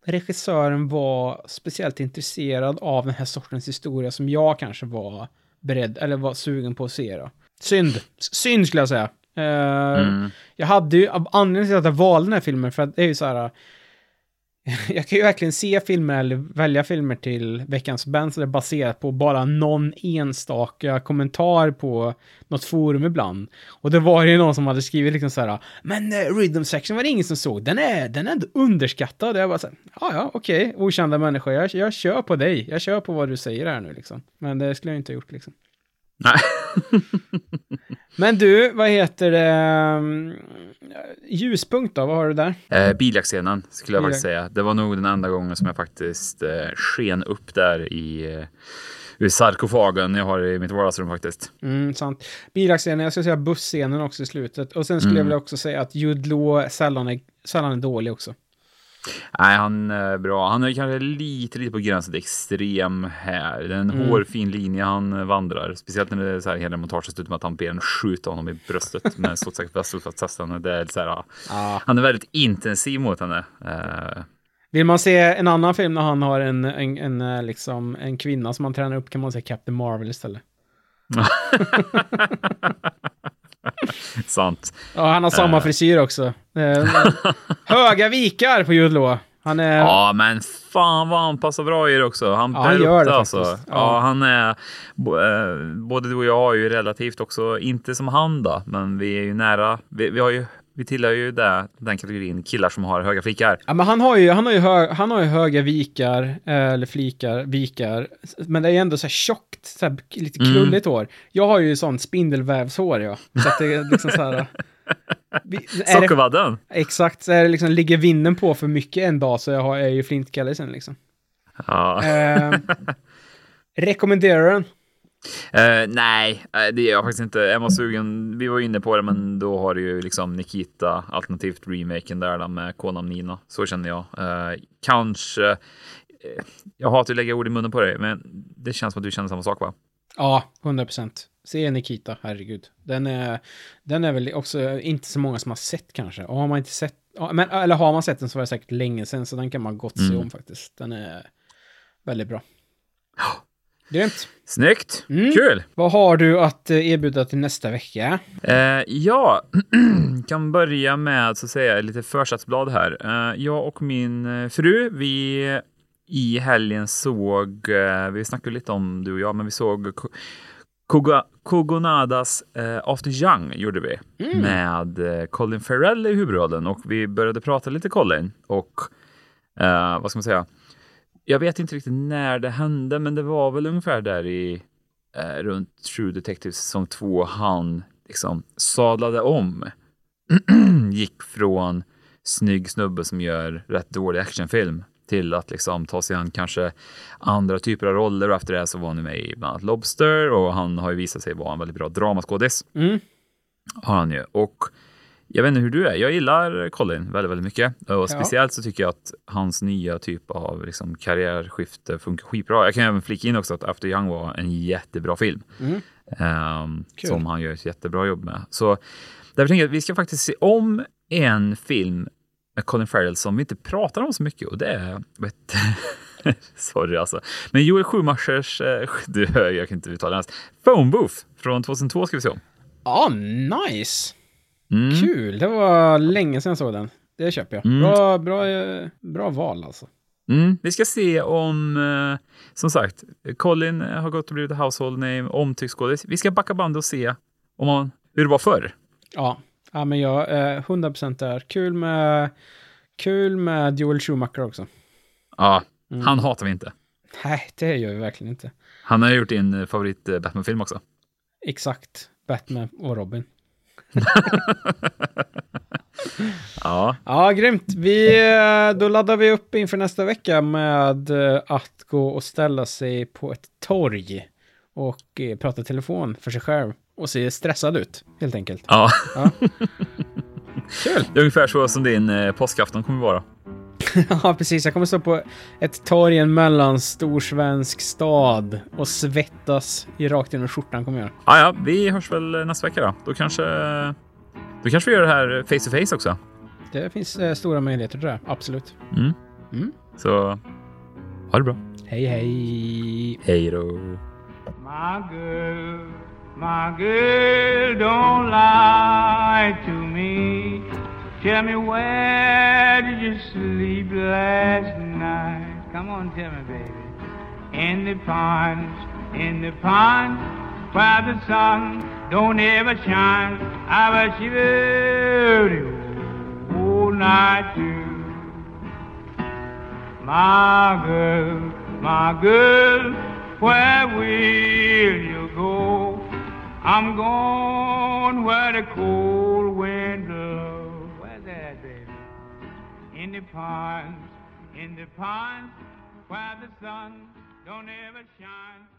regissören var speciellt intresserad av den här sortens historia som jag kanske var beredd, eller var sugen på att se då. Synd. Synd skulle jag säga. Uh, mm. Jag hade ju, anledningen till att jag valde den här filmen, för att det är ju så här, jag kan ju verkligen se filmer eller välja filmer till veckans band som är baserat på bara någon enstaka kommentar på något forum ibland. Och det var ju någon som hade skrivit liksom så här, men uh, Rhythm Section var det ingen som såg, den är, den är ändå underskattad. Jag bara så här, ja ja, okej, okay. okända människor, jag, jag kör på dig, jag kör på vad du säger här nu liksom. Men det skulle jag inte ha gjort liksom. Nej. Men du, vad heter det? Mm, ljuspunkt då, vad har du där? Eh, biljaktscenen skulle jag faktiskt säga. Det var nog den enda gången som jag faktiskt eh, sken upp där i eh, sarkofagen jag har i mitt vardagsrum faktiskt. Mm, sant. Biljaktscenen, jag skulle säga busscenen också i slutet. Och sen skulle mm. jag vilja också säga att Jude Law sällan är, sällan är dålig också. Nej, han är bra. Han är kanske lite, lite på gränsen till extrem här. Det är en mm. hårfin linje han vandrar. Speciellt när det är så här hela montaget ut med att han ber en skjuta honom i bröstet med henne. Det är så här, ah. Han är väldigt intensiv mot henne. Uh. Vill man se en annan film när han har en, en, en, eh, liksom, en kvinna som han tränar upp kan man se Captain Marvel istället. Sant. Ja, han har samma uh. frisyr också. Eh, höga vikar på Jude Han är... Ja, men fan vad han passar bra i det också. Han ja, han gör det alltså. Ja. ja. han är... Eh, både du och jag är ju relativt också, inte som han då, men vi är ju nära. Vi, vi har ju vi tillhör ju det, den kategorin killar som har höga flikar. Ja, men han har ju, han har ju, hö, han har ju höga vikar, eh, eller flikar, vikar. Men det är ändå så här tjockt, så här, lite mm. krulligt mm. hår. Jag har ju sånt spindelvävshår, ja. Så att det är liksom så här... Sockervadden? Exakt, så är det liksom, ligger vinden på för mycket en dag så jag har, är ju flintkalle sen liksom. Ja. Eh, rekommenderar den? Uh, nej, det är jag faktiskt inte. Var sugen. Vi var inne på det, men då har du ju liksom Nikita alternativt remaken där då, med Konam Nina. Så känner jag. Uh, kanske. Uh, jag hatar att lägga ord i munnen på dig, men det känns som att du känner samma sak, va? Ja, 100 procent. Se Nikita, herregud. Den är, den är väl också inte så många som har sett kanske. Och har man inte sett, men, eller har man sett den så var det säkert länge sedan, så den kan man gott se mm. om faktiskt. Den är väldigt bra. Grymt. Snyggt. Mm. Kul. Vad har du att eh, erbjuda till nästa vecka? Eh, ja, kan börja med så att säga lite försatsblad här. Eh, jag och min eh, fru, vi i helgen såg, eh, vi snackade lite om du och jag, men vi såg Kogonadas eh, After Young gjorde vi mm. med eh, Colin Farrell i huvudrollen och vi började prata lite Colin och vad ska man säga? Jag vet inte riktigt när det hände, men det var väl ungefär där i eh, runt True Detective säsong 2 han liksom sadlade om. Gick från snygg snubbe som gör rätt dålig actionfilm till att liksom ta sig an kanske andra typer av roller och efter det så var han med i bland annat Lobster och han har ju visat sig vara en väldigt bra dramaskådis. Mm. Har han ju. Och jag vet inte hur du är, jag gillar Colin väldigt, väldigt mycket. Och speciellt så tycker jag att hans nya typ av liksom, karriärskifte funkar skitbra. Jag kan även flika in också att After Young var en jättebra film. Mm. Kul. som han gör ett jättebra jobb med. Så därför tänker jag att vi ska faktiskt se om en film med Colin Farrell som vi inte pratar om så mycket och det är, vet, sorry alltså, men Joel Schumachers, eh, du hör, jag kan inte uttala det ens, Phone Booth från 2002 ska vi se om. Ja, nice! Mm. Kul, det var länge sedan jag såg den. Det köper jag. Mm. Bra, bra, eh, bra val alltså. Mm, vi ska se om, eh, som sagt, Colin har gått och blivit household name, omtyckt skådis. Vi ska backa band och se om han, hur det var förr. Ja, ja men jag är 100% där. Kul med, kul med Joel Schumacher också. Ja, Mm. han hatar vi inte. Nej, det gör vi verkligen inte. Han har gjort din eh, favorit eh, Batman-film också. Exakt. Batman och Robin. Ja, Ja, grymt. Vi, eh, då laddar vi upp inför nästa vecka med eh, att gå och ställa sig på ett torg och eh, prata telefon för sig själv och se stressad ut, helt enkelt. ja. Ja. Kul! Det är ungefär så som din eh, påskafton kommer vara. Ja, precis. Jag kommer stå på ett torg i en mellanstor svensk stad och svettas i rakt genom skjortan kommer jag göra. Ja, ja, vi hörs väl nästa vecka då. Då kanske, då kanske vi gör det här face to face också. Det finns eh, stora möjligheter tror jag. Absolut. Mm. Mm. Så ha det bra. Hej, hej! Hej då. My girl, my girl, don't lie to me. Tell me where did you sleep last night? Come on, tell me, baby. In the pond, in the pond, where the sun don't ever shine. I was shivering all night too. My girl, my girl, where will you go? I'm going where the cold wind blows. In the ponds, in the ponds, where the sun don't ever shine.